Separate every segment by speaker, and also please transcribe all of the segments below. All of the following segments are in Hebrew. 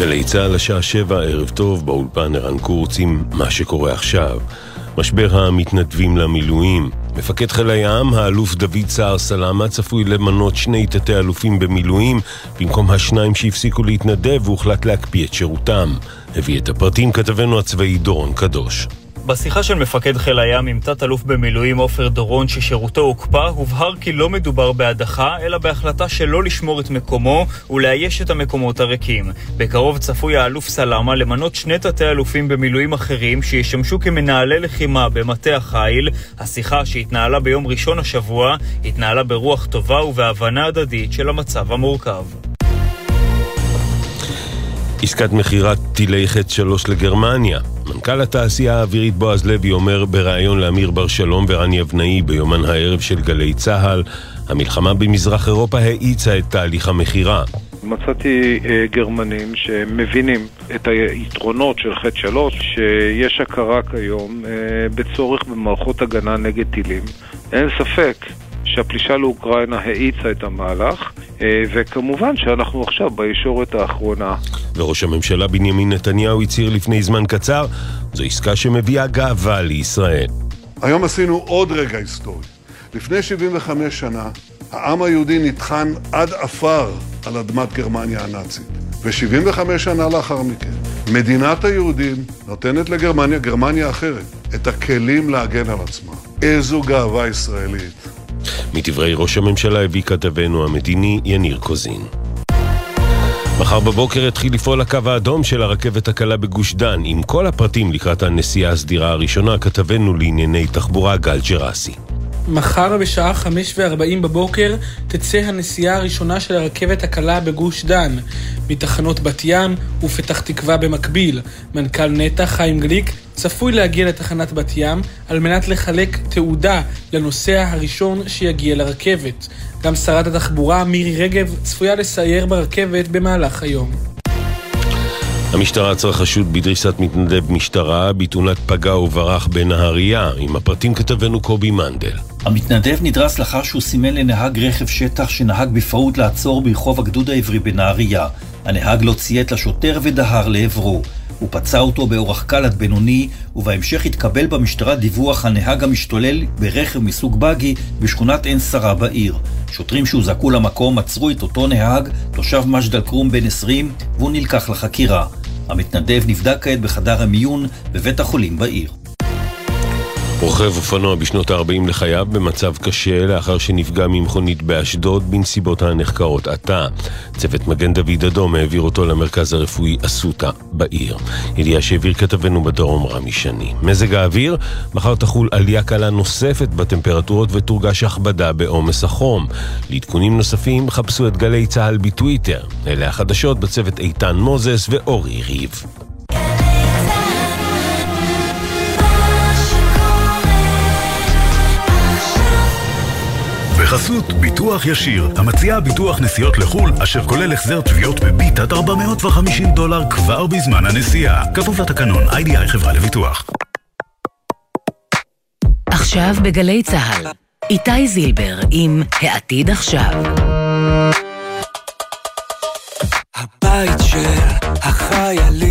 Speaker 1: גלי צה"ל השעה שבע, ערב טוב, באולפן ערן קורץ עם מה שקורה עכשיו. משבר המתנדבים למילואים. מפקד חיל הים, האלוף דוד סער סלמה, צפוי למנות שני תתי אלופים במילואים במקום השניים שהפסיקו להתנדב והוחלט להקפיא את שירותם. הביא את הפרטים כתבנו הצבאי דורון קדוש.
Speaker 2: בשיחה של מפקד חיל הים עם תת-אלוף במילואים עופר דורון ששירותו הוקפא, הובהר כי לא מדובר בהדחה, אלא בהחלטה שלא לשמור את מקומו ולאייש את המקומות הריקים. בקרוב צפוי האלוף סלמה למנות שני תתי-אלופים במילואים אחרים שישמשו כמנהלי לחימה במטה החיל. השיחה שהתנהלה ביום ראשון השבוע, התנהלה ברוח טובה ובהבנה הדדית של המצב המורכב.
Speaker 1: עסקת מכירת טילי חץ 3 לגרמניה. מנכ"ל התעשייה האווירית בועז לוי אומר בריאיון לאמיר בר שלום ורן יבנאי ביומן הערב של גלי צה"ל המלחמה במזרח אירופה האיצה את תהליך המכירה.
Speaker 3: מצאתי אה, גרמנים שמבינים את היתרונות של חטא שלוש, שיש הכרה כיום אה, בצורך במערכות הגנה נגד טילים. אין ספק שהפלישה לאוקראינה האיצה את המהלך, אה, וכמובן שאנחנו עכשיו בישורת האחרונה.
Speaker 1: וראש הממשלה בנימין נתניהו הצהיר לפני זמן קצר, זו עסקה שמביאה גאווה לישראל.
Speaker 4: היום עשינו עוד רגע היסטורי. לפני 75 שנה, העם היהודי נטחן עד עפר על אדמת גרמניה הנאצית. ו-75 שנה לאחר מכן, מדינת היהודים נותנת לגרמניה, גרמניה אחרת, את הכלים להגן על עצמה. איזו גאווה ישראלית.
Speaker 1: מדברי ראש הממשלה הביא כתבנו המדיני יניר קוזין. מחר בבוקר יתחיל לפעול הקו האדום של הרכבת הקלה בגוש דן, עם כל הפרטים לקראת הנסיעה הסדירה הראשונה, כתבנו לענייני תחבורה גל ג'רסי.
Speaker 5: מחר בשעה חמש וארבעים בבוקר תצא הנסיעה הראשונה של הרכבת הקלה בגוש דן, מתחנות בת ים ופתח תקווה במקביל. מנכ"ל נטע חיים גליק צפוי להגיע לתחנת בת ים על מנת לחלק תעודה לנוסע הראשון שיגיע לרכבת. גם שרת התחבורה מירי רגב צפויה לסייר ברכבת במהלך היום.
Speaker 1: המשטרה עצרה חשוד בדריסת מתנדב משטרה בתאונת פגע וברח בנהריה, עם הפרטים כתבנו קובי מנדל.
Speaker 6: המתנדב נדרס לאחר שהוא סימן לנהג רכב שטח שנהג בפראות לעצור ברחוב הגדוד העברי בנהריה. הנהג לא ציית לשוטר ודהר לעברו. הוא פצע אותו באורח קל עד בינוני, ובהמשך התקבל במשטרה דיווח על נהג המשתולל ברכב מסוג בגי בשכונת עין שרה בעיר. שוטרים שהוזעקו למקום עצרו את אותו נהג, תושב מג'ד אל-כרום בן 20, והוא נלקח לחקירה. המתנדב נבדק כעת בחדר המיון בבית החולים בעיר.
Speaker 1: רוכב אופנוע בשנות ה-40 לחייו במצב קשה לאחר שנפגע ממכונית באשדוד בנסיבות הנחקרות עתה. צוות מגן דוד אדום העביר אותו למרכז הרפואי אסותא בעיר. ידיעה שהעביר כתבנו בדרום רמי שני. מזג האוויר, מחר תחול עלייה קלה נוספת בטמפרטורות ותורגש הכבדה בעומס החום. לעדכונים נוספים חפשו את גלי צה"ל בטוויטר. אלה החדשות בצוות איתן מוזס ואורי ריב.
Speaker 7: בחסות ביטוח ישיר, המציעה ביטוח נסיעות לחו"ל, אשר כולל החזר תביעות בביט עד 450 דולר כבר בזמן הנסיעה. כפוף לתקנון, איי-די-איי חברה לביטוח.
Speaker 8: עכשיו בגלי צה"ל, איתי זילבר עם העתיד עכשיו.
Speaker 9: הבית של החיילים,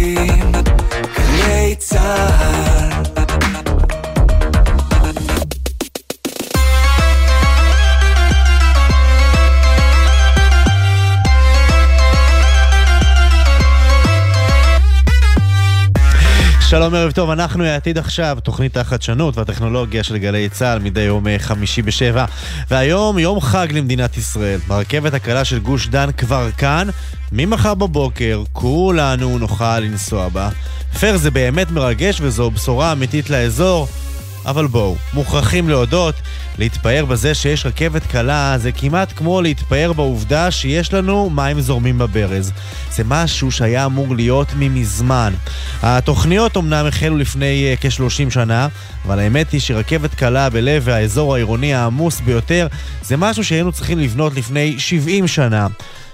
Speaker 10: שלום ערב טוב, אנחנו העתיד עכשיו, תוכנית החדשנות והטכנולוגיה של גלי צה"ל מדי יום אה, חמישי בשבע. והיום יום חג למדינת ישראל. הרכבת הקלה של גוש דן כבר כאן, ממחר בבוקר כולנו נוכל לנסוע בה. פר זה באמת מרגש וזו בשורה אמיתית לאזור. אבל בואו, מוכרחים להודות, להתפאר בזה שיש רכבת קלה זה כמעט כמו להתפאר בעובדה שיש לנו מים זורמים בברז. זה משהו שהיה אמור להיות ממזמן. התוכניות אמנם החלו לפני uh, כ-30 שנה, אבל האמת היא שרכבת קלה בלב האזור העירוני העמוס ביותר זה משהו שהיינו צריכים לבנות לפני 70 שנה.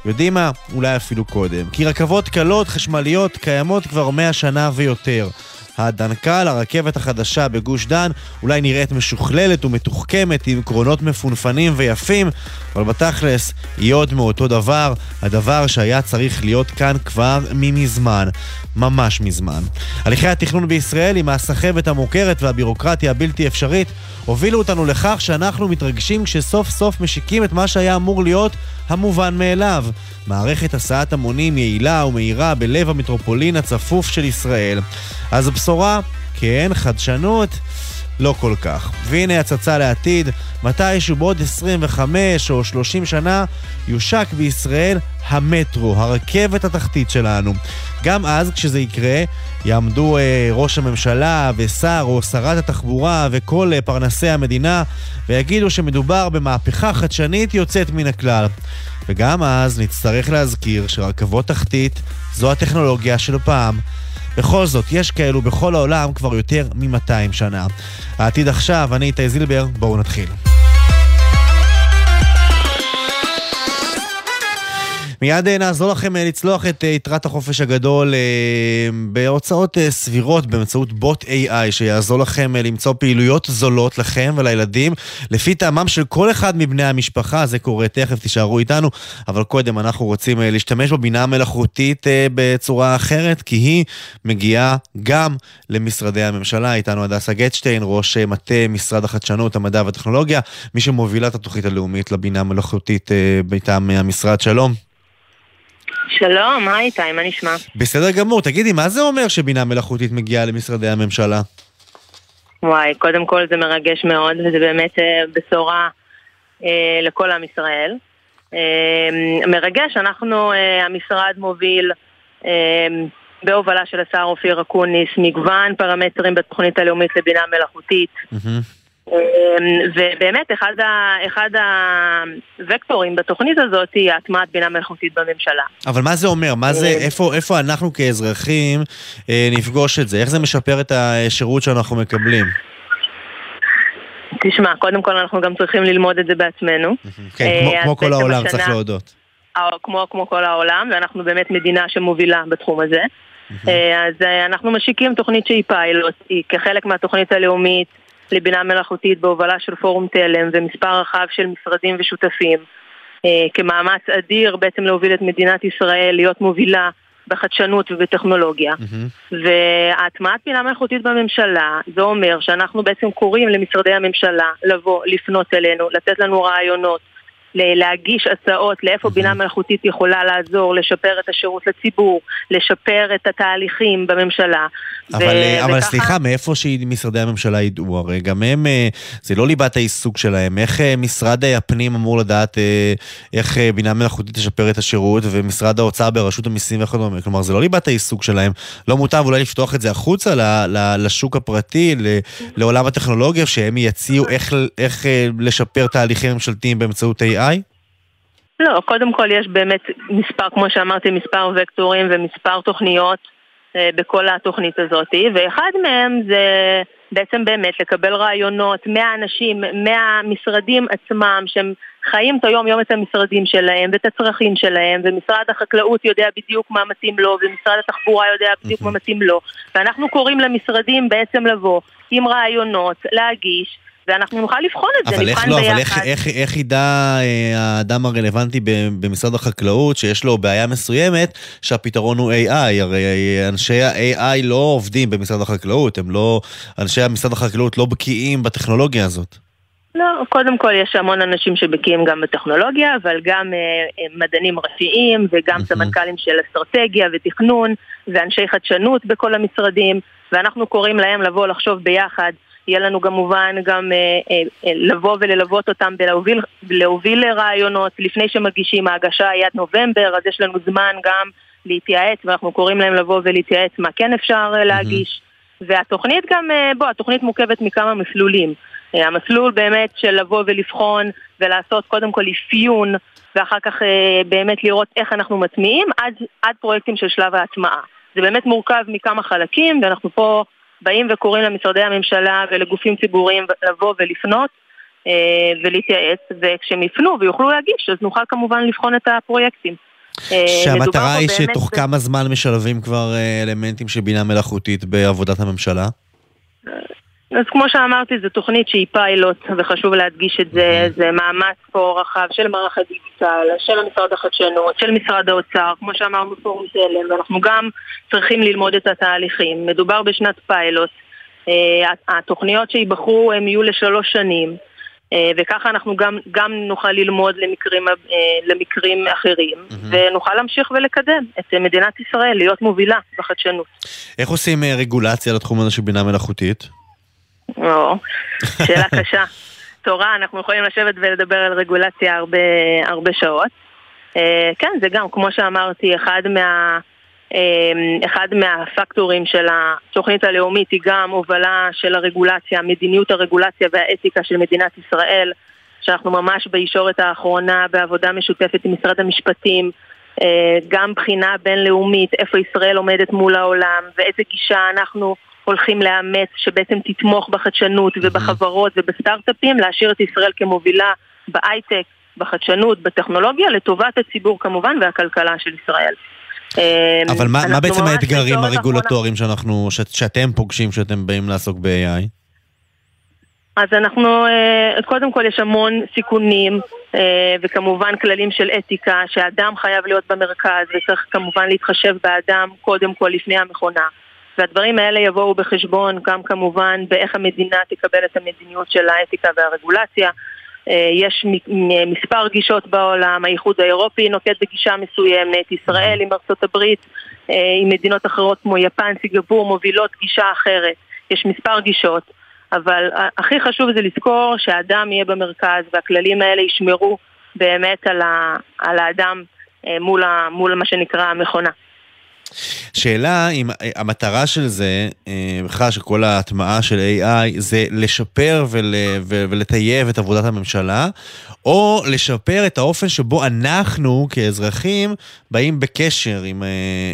Speaker 10: יודעים מה? אולי אפילו קודם. כי רכבות קלות, חשמליות, קיימות כבר 100 שנה ויותר. הדנקל, הרכבת החדשה בגוש דן, אולי נראית משוכללת ומתוחכמת עם קרונות מפונפנים ויפים, אבל בתכלס היא עוד מאותו דבר, הדבר שהיה צריך להיות כאן כבר ממזמן, ממש מזמן. הליכי התכנון בישראל עם הסחבת המוכרת והבירוקרטיה הבלתי אפשרית הובילו אותנו לכך שאנחנו מתרגשים כשסוף סוף משיקים את מה שהיה אמור להיות המובן מאליו. מערכת הסעת המונים יעילה ומהירה בלב המטרופולין הצפוף של ישראל. אז הבשורה, כן, חדשנות. לא כל כך. והנה הצצה לעתיד, מתישהו בעוד 25 או 30 שנה יושק בישראל המטרו, הרכבת התחתית שלנו. גם אז, כשזה יקרה, יעמדו אה, ראש הממשלה ושר או שרת התחבורה וכל אה, פרנסי המדינה ויגידו שמדובר במהפכה חדשנית יוצאת מן הכלל. וגם אז נצטרך להזכיר שרכבות תחתית זו הטכנולוגיה של פעם. בכל זאת, יש כאלו בכל העולם כבר יותר מ-200 שנה. העתיד עכשיו, אני איתי זילבר, בואו נתחיל. מיד אה, נעזור לכם אה, לצלוח את אה, יתרת החופש הגדול בהוצאות סבירות באמצעות בוט AI שיעזור לכם למצוא פעילויות זולות לכם ולילדים לפי טעמם של כל אחד מבני המשפחה, זה קורה תכף, תישארו איתנו, אבל קודם אנחנו רוצים להשתמש בבינה המלאכותית בצורה אחרת, כי היא מגיעה גם למשרדי הממשלה. איתנו הדסה גטשטיין, ראש מטה משרד החדשנות, המדע והטכנולוגיה, מי שמובילה את התוכנית הלאומית לבינה המלאכותית מטעם המשרד. שלום.
Speaker 11: שלום, היי איתי, מה נשמע?
Speaker 10: בסדר גמור. תגידי, מה זה אומר שבינה מלאכותית מגיעה למשרדי הממשלה?
Speaker 11: וואי, קודם כל זה מרגש מאוד, וזה באמת אה, בשורה אה, לכל עם ישראל. אה, מרגש, אנחנו, אה, המשרד מוביל אה, בהובלה של השר אופיר אקוניס מגוון פרמטרים בתוכנית הלאומית לבינה מלאכותית. Mm-hmm. אמ, ובאמת אחד, ה, אחד הוקטורים בתוכנית הזאת היא הטמעת בינה מלאכותית בממשלה.
Speaker 10: אבל מה זה אומר? מה זה, אמ, איפה, איפה אנחנו כאזרחים אה, נפגוש את זה? איך זה משפר את השירות שאנחנו מקבלים?
Speaker 11: תשמע, קודם כל אנחנו גם צריכים ללמוד את זה בעצמנו.
Speaker 10: כן, כמו, אה, כמו כל העולם, השנה, צריך להודות.
Speaker 11: אה, כמו, כמו כל העולם, ואנחנו באמת מדינה שמובילה בתחום הזה. אז אנחנו משיקים תוכנית שהיא פיילוט, היא כחלק מהתוכנית הלאומית לבינה מלאכותית בהובלה של פורום תלם ומספר רחב של משרדים ושותפים אה, כמאמץ אדיר בעצם להוביל את מדינת ישראל להיות מובילה בחדשנות ובטכנולוגיה. Mm-hmm. והטמעת בינה מלאכותית בממשלה, זה אומר שאנחנו בעצם קוראים למשרדי הממשלה לבוא, לפנות אלינו, לתת לנו רעיונות, להגיש הצעות לאיפה בינה מלאכותית יכולה לעזור, לשפר את השירות לציבור, לשפר את התהליכים בממשלה.
Speaker 10: אבל, ו- אה, אבל וככה... סליחה, מאיפה שמשרדי הממשלה ידעו? הרי גם הם, אה, זה לא ליבת העיסוק שלהם. איך אה, משרד הפנים אמור לדעת איך בינה מלאכותית תשפר את השירות, ומשרד האוצר ברשות המיסים וכדומה? כלומר, זה לא ליבת העיסוק שלהם. לא מוטב אולי לפתוח את זה החוצה לשוק הפרטי, לעולם הטכנולוגיה, שהם יציעו איך, איך לשפר תהליכים ממשלתיים באמצעות AI? AI?
Speaker 11: לא, קודם כל יש באמת מספר, כמו שאמרתי, מספר וקטורים ומספר תוכניות אה, בכל התוכנית הזאת, ואחד מהם זה בעצם באמת לקבל רעיונות מהאנשים, מהמשרדים עצמם, שהם חיים את היום-יום את המשרדים שלהם ואת הצרכים שלהם, ומשרד החקלאות יודע בדיוק מה מתאים לו, ומשרד התחבורה יודע בדיוק מה מתאים לו, ואנחנו קוראים למשרדים בעצם לבוא עם רעיונות, להגיש, ואנחנו נוכל לבחון את זה, נבחן
Speaker 10: לא,
Speaker 11: ביחד.
Speaker 10: אבל איך, איך, איך ידע אה, האדם הרלוונטי במשרד החקלאות שיש לו בעיה מסוימת שהפתרון הוא AI? הרי אנשי ה-AI לא עובדים במשרד החקלאות, הם לא, אנשי המשרד החקלאות לא בקיאים בטכנולוגיה הזאת.
Speaker 11: לא, קודם כל יש המון אנשים שבקיאים גם בטכנולוגיה, אבל גם אה, אה מדענים ראשיים וגם סמנכ"לים של אסטרטגיה ותכנון ואנשי חדשנות בכל המשרדים, ואנחנו קוראים להם לבוא לחשוב ביחד יהיה לנו כמובן גם אה, אה, אה, לבוא וללוות אותם ולהוביל רעיונות לפני שמגישים ההגשה היא עד נובמבר, אז יש לנו זמן גם להתייעץ ואנחנו קוראים להם לבוא ולהתייעץ מה כן אפשר להגיש. והתוכנית גם, בוא, התוכנית מורכבת מכמה מסלולים. המסלול באמת של לבוא ולבחון ולעשות קודם כל אפיון ואחר כך באמת לראות איך אנחנו מטמיעים עד, עד פרויקטים של שלב ההטמעה. זה באמת מורכב מכמה חלקים ואנחנו פה באים וקוראים למשרדי הממשלה ולגופים ציבוריים לבוא ולפנות אה, ולהתייעץ, וכשהם יפנו ויוכלו להגיש, אז נוכל כמובן לבחון את הפרויקטים.
Speaker 10: שהמטרה היא שתוך כמה זמן משלבים כבר אלמנטים של בינה מלאכותית בעבודת הממשלה?
Speaker 11: אז כמו שאמרתי, זו תוכנית שהיא פיילוט, וחשוב להדגיש את זה, זה מאמץ פה רחב של מערך הדיגיטל, של המשרד החדשנות, של משרד האוצר, כמו שאמרנו פורום תלם, ואנחנו גם צריכים ללמוד את התהליכים. מדובר בשנת פיילוט, אה, התוכניות שייבחרו הן יהיו לשלוש שנים, אה, וככה אנחנו גם, גם נוכל ללמוד למקרים, אה, למקרים אחרים, mm-hmm. ונוכל להמשיך ולקדם את מדינת ישראל, להיות מובילה בחדשנות.
Speaker 10: איך עושים רגולציה לתחום הזה של בינה מלאכותית?
Speaker 11: שאלה קשה. תורה, אנחנו יכולים לשבת ולדבר על רגולציה הרבה, הרבה שעות. אה, כן, זה גם, כמו שאמרתי, אחד, מה, אה, אחד מהפקטורים של התוכנית הלאומית היא גם הובלה של הרגולציה, מדיניות הרגולציה והאתיקה של מדינת ישראל, שאנחנו ממש בישורת האחרונה בעבודה משותפת עם משרד המשפטים, אה, גם בחינה בינלאומית, איפה ישראל עומדת מול העולם ואיזה גישה אנחנו הולכים לאמץ, שבעצם תתמוך בחדשנות ובחברות ובסטארט-אפים, להשאיר את ישראל כמובילה בהייטק, בחדשנות, בטכנולוגיה, לטובת הציבור כמובן והכלכלה של ישראל.
Speaker 10: אבל מה, מה בעצם האתגרים הרגולטוריים שאנחנו, ש, שאתם פוגשים כשאתם באים לעסוק ב-AI?
Speaker 11: אז אנחנו, אה, קודם כל יש המון סיכונים אה, וכמובן כללים של אתיקה שאדם חייב להיות במרכז וצריך כמובן להתחשב באדם קודם כל לפני המכונה. והדברים האלה יבואו בחשבון גם כמובן באיך המדינה תקבל את המדיניות של האתיקה והרגולציה. אה, יש מספר גישות בעולם, האיחוד האירופי נוקט בגישה מסוימת, ישראל עם ארצות הברית, אה, עם מדינות אחרות כמו יפן, סיגפור, מובילות גישה אחרת. יש מספר גישות, אבל הכי חשוב זה לזכור שהאדם יהיה במרכז והכללים האלה ישמרו באמת על, ה, על האדם אה, מול, ה, מול מה שנקרא המכונה.
Speaker 10: שאלה אם אה, המטרה של זה, אה, בכלל של כל ההטמעה של AI, זה לשפר ול, ולטייב את עבודת הממשלה, או לשפר את האופן שבו אנחנו כאזרחים באים בקשר עם, אה,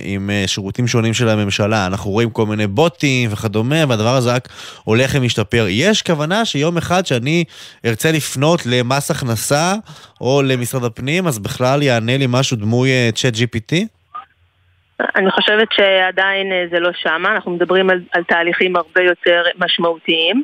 Speaker 10: עם שירותים שונים של הממשלה. אנחנו רואים כל מיני בוטים וכדומה, והדבר הזה רק הולך ומשתפר. יש כוונה שיום אחד שאני ארצה לפנות למס הכנסה או למשרד הפנים, אז בכלל יענה לי משהו דמוי צ'אט GPT?
Speaker 11: אני חושבת שעדיין אה, זה לא שמה, אנחנו מדברים על, על תהליכים הרבה יותר משמעותיים.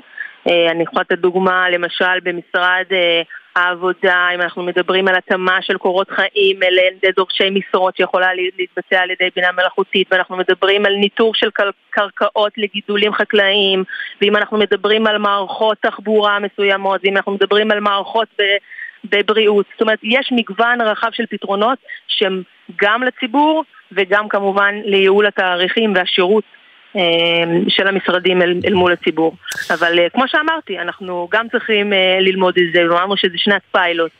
Speaker 11: אה, אני יכולה לתת דוגמה, למשל במשרד אה, העבודה, אם אנחנו מדברים על התאמה של קורות חיים אלה דורשי משרות שיכולה להתבצע על ידי בינה מלאכותית, ואנחנו מדברים על ניטור של קרקעות לגידולים חקלאיים, ואם אנחנו מדברים על מערכות תחבורה מסוימות, ואם אנחנו מדברים על מערכות. בבריאות. זאת אומרת, יש מגוון רחב של פתרונות שהם גם לציבור וגם כמובן לייעול התאריכים והשירות אה, של המשרדים אל, אל מול הציבור. אבל אה, כמו שאמרתי, אנחנו גם צריכים אה, ללמוד את זה, ואמרנו שזה שנת פיילוט.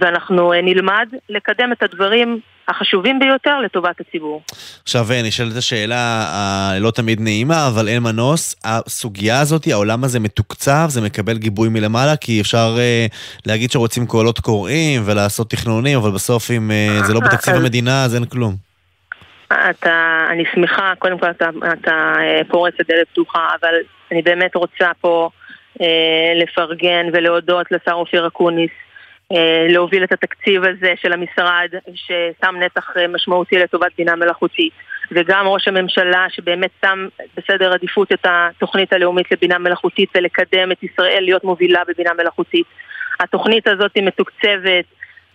Speaker 11: ואנחנו נלמד לקדם את הדברים החשובים ביותר לטובת הציבור.
Speaker 10: עכשיו נשאלת השאלה הלא תמיד נעימה, אבל אין מנוס. הסוגיה הזאת, העולם הזה מתוקצב, זה מקבל גיבוי מלמעלה, כי אפשר uh, להגיד שרוצים קולות קוראים ולעשות תכנונים, אבל בסוף אם uh, זה לא בתקציב המדינה, אז אין כלום.
Speaker 11: אתה, אני שמחה, קודם כל אתה, אתה פורץ את דלת פתוחה, אבל אני באמת רוצה פה אה, לפרגן ולהודות לשר אופיר אקוניס אה, להוביל את התקציב הזה של המשרד ששם נתח אה, משמעותי לטובת בינה מלאכותית וגם ראש הממשלה שבאמת שם בסדר עדיפות את התוכנית הלאומית לבינה מלאכותית ולקדם את ישראל להיות מובילה בבינה מלאכותית. התוכנית הזאת מתוקצבת,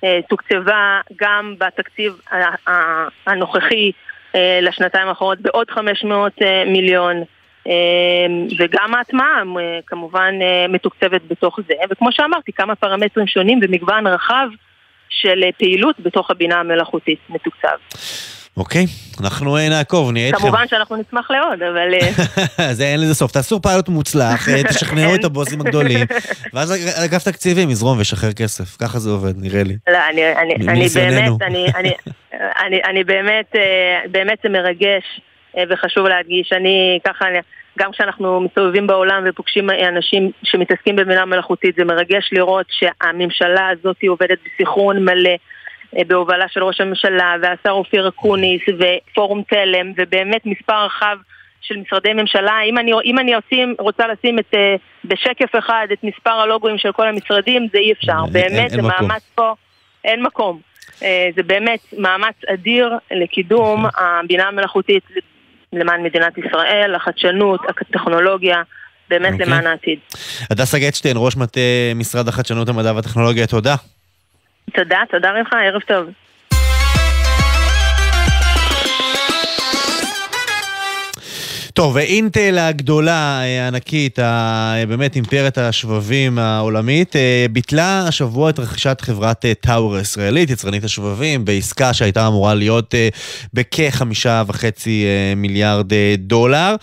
Speaker 11: אה, תוקצבה גם בתקציב הנוכחי לשנתיים האחרונות בעוד 500 מיליון וגם ההטמעה אה, כמובן אה, מתוקצבת בתוך זה, וכמו שאמרתי, כמה פרמטרים שונים ומגוון רחב של אה, פעילות בתוך הבינה המלאכותית מתוקצב.
Speaker 10: אוקיי, אנחנו נעקוב, נהיה איתכם.
Speaker 11: כמובן שאנחנו נשמח לעוד, אבל...
Speaker 10: זה אין לזה סוף. תעשו פיילוט מוצלח, תשכנעו את הבוסים הגדולים, ואז אגף תקציבים יזרום וישחרר כסף. ככה זה עובד, נראה לי.
Speaker 11: לא, אני באמת, אני באמת, באמת זה מרגש, וחשוב להדגיש. אני ככה... גם כשאנחנו מסתובבים בעולם ופוגשים אנשים שמתעסקים במילה מלאכותית, זה מרגש לראות שהממשלה הזאת עובדת בסינכרון מלא. אה, בהובלה של ראש הממשלה והשר אופיר אקוניס ופורום תלם ובאמת מספר רחב של משרדי ממשלה. אם אני, אם אני עושים, רוצה לשים את, אה, בשקף אחד את מספר הלוגוים של כל המשרדים, זה אי אפשר. באמת, זה מאמץ פה, אין מקום. אה, זה באמת מאמץ אדיר לקידום הבינה המלאכותית למען מדינת ישראל, החדשנות, הטכנולוגיה. באמת okay.
Speaker 10: אוקיי.
Speaker 11: למען העתיד.
Speaker 10: הדסה גטשטיין, ראש מטה משרד החדשנות, המדע והטכנולוגיה, תודה.
Speaker 11: תודה, תודה רבך, ערב טוב.
Speaker 10: טוב, ואינטל הגדולה, אה, הענקית, אה, באמת אימפריית השבבים העולמית, אה, ביטלה השבוע את רכישת חברת טאור הישראלית, יצרנית השבבים, בעסקה שהייתה אמורה להיות בכחמישה וחצי מיליארד דולר,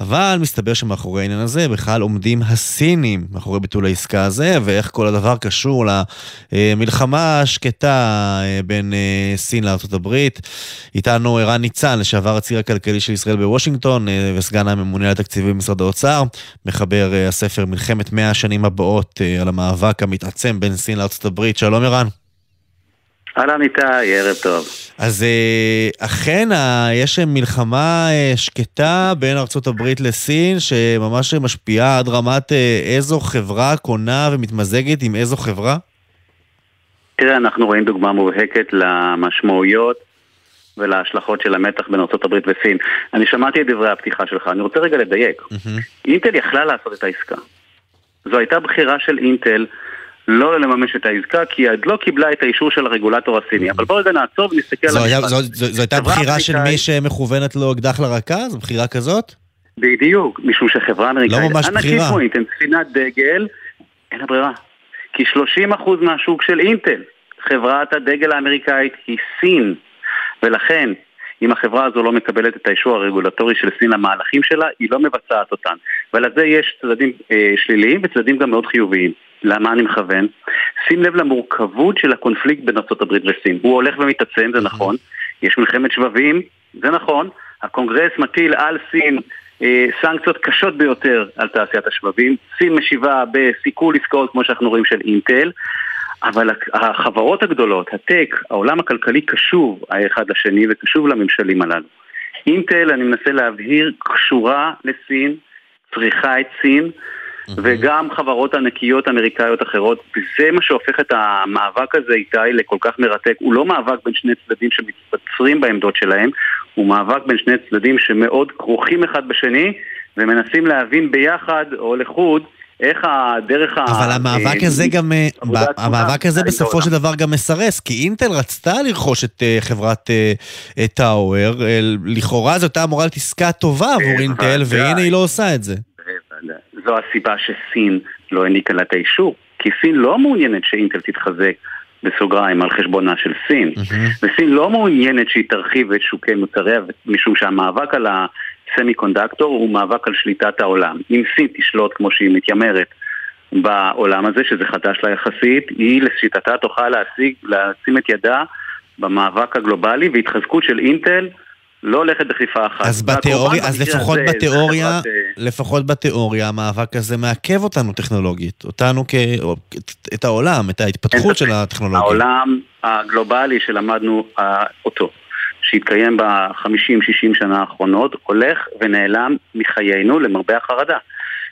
Speaker 10: אבל מסתבר שמאחורי העניין הזה בכלל עומדים הסינים מאחורי ביטול העסקה הזה, ואיך כל הדבר קשור למלחמה השקטה בין סין לארה"ב. איתנו ערן ניצן, לשעבר הציר הכלכלי של ישראל בוושינגטון, וסגן הממונה על התקציבים במשרד האוצר, מחבר אה, הספר מלחמת 100 השנים הבאות אה, על המאבק המתעצם בין סין לארצות הברית. שלום ערן.
Speaker 12: אהלן איתי, ערב טוב.
Speaker 10: אז אה, אכן יש מלחמה שקטה בין ארצות הברית לסין, שממש משפיעה עד רמת איזו חברה קונה ומתמזגת עם איזו חברה?
Speaker 12: תראה, אנחנו רואים דוגמה מובהקת למשמעויות ולהשלכות של המתח בין ארה"ב וסין. אני שמעתי את דברי הפתיחה שלך, אני רוצה רגע לדייק. Mm-hmm. אינטל יכלה לעשות את העסקה. זו הייתה בחירה של אינטל לא לממש את העסקה, כי היא עוד לא קיבלה את האישור של הרגולטור הסיני. אבל בואו רגע נעצור ונסתכל על
Speaker 10: המשפט. זו, הייתה בחירה של מי שמכוונת לו אקדח לרקה? זו בחירה כזאת?
Speaker 12: בדיוק, משום שחברה אמריקאית,
Speaker 10: לא ממש בחירה.
Speaker 12: ענקית אינטל, ספינת דגל, אין לה ברירה. כי 30% מהשוק של אינטל, חברת הדגל האמריקאית, היא סין. ולכן, אם החברה הזו לא מקבלת את האישור הרגולטורי של סין למהלכים שלה, היא לא מבצעת אותן. ולזה יש צדדים אה, שליליים וצדדים גם מאוד חיוביים. למה אני מכוון? שים לב למורכבות של הקונפליקט בין ארה"ב וסין. הוא הולך ומתעצם, זה נכון. יש מלחמת שבבים, זה נכון. הקונגרס מטיל על סין אה, סנקציות קשות ביותר על תעשיית השבבים. סין משיבה בסיכול עסקאות, כמו שאנחנו רואים, של אינטל. אבל החברות הגדולות, הטק, העולם הכלכלי קשוב האחד לשני וקשוב לממשלים הללו. אינטל, אני מנסה להבהיר, קשורה לסין, צריכה את סין, וגם חברות ענקיות אמריקאיות אחרות, וזה מה שהופך את המאבק הזה איתי לכל כך מרתק. הוא לא מאבק בין שני צדדים שמתבצרים בעמדות שלהם, הוא מאבק בין שני צדדים שמאוד כרוכים אחד בשני, ומנסים להבין ביחד או לחוד איך הדרך ה...
Speaker 10: אבל המאבק הזה גם, אה, המאבק הזה בסופו של דבר גם מסרס, כי אינטל רצתה לרכוש את אה, חברת אה, טאוור, לכאורה זו הייתה אמורה להיות עסקה טובה עבור אינטל, והנה היא לא עושה את זה.
Speaker 12: זו הסיבה שסין לא העניקה לה את האישור, כי סין לא מעוניינת שאינטל תתחזק. בסוגריים על חשבונה של סין. Mm-hmm. וסין לא מעוניינת שהיא תרחיב את שוקי מוצריה, משום שהמאבק על סמי קונדקטור הוא מאבק על שליטת העולם. אם סין תשלוט כמו שהיא מתיימרת בעולם הזה, שזה חדש לה יחסית, היא לשיטתה תוכל להשיג, לשים את ידה במאבק הגלובלי והתחזקות של אינטל לא הולכת בכפיפה אחת.
Speaker 10: אז בתיאוריה, אז לפחות זה, בתיאוריה, חברת... אה, לפחות בתיאוריה המאבק הזה מעכב אותנו טכנולוגית, אותנו כ... את העולם, את ההתפתחות של הטכנולוגיה.
Speaker 12: העולם הגלובלי שלמדנו אה, אותו. שהתקיים ב-50-60 שנה האחרונות הולך ונעלם מחיינו למרבה החרדה.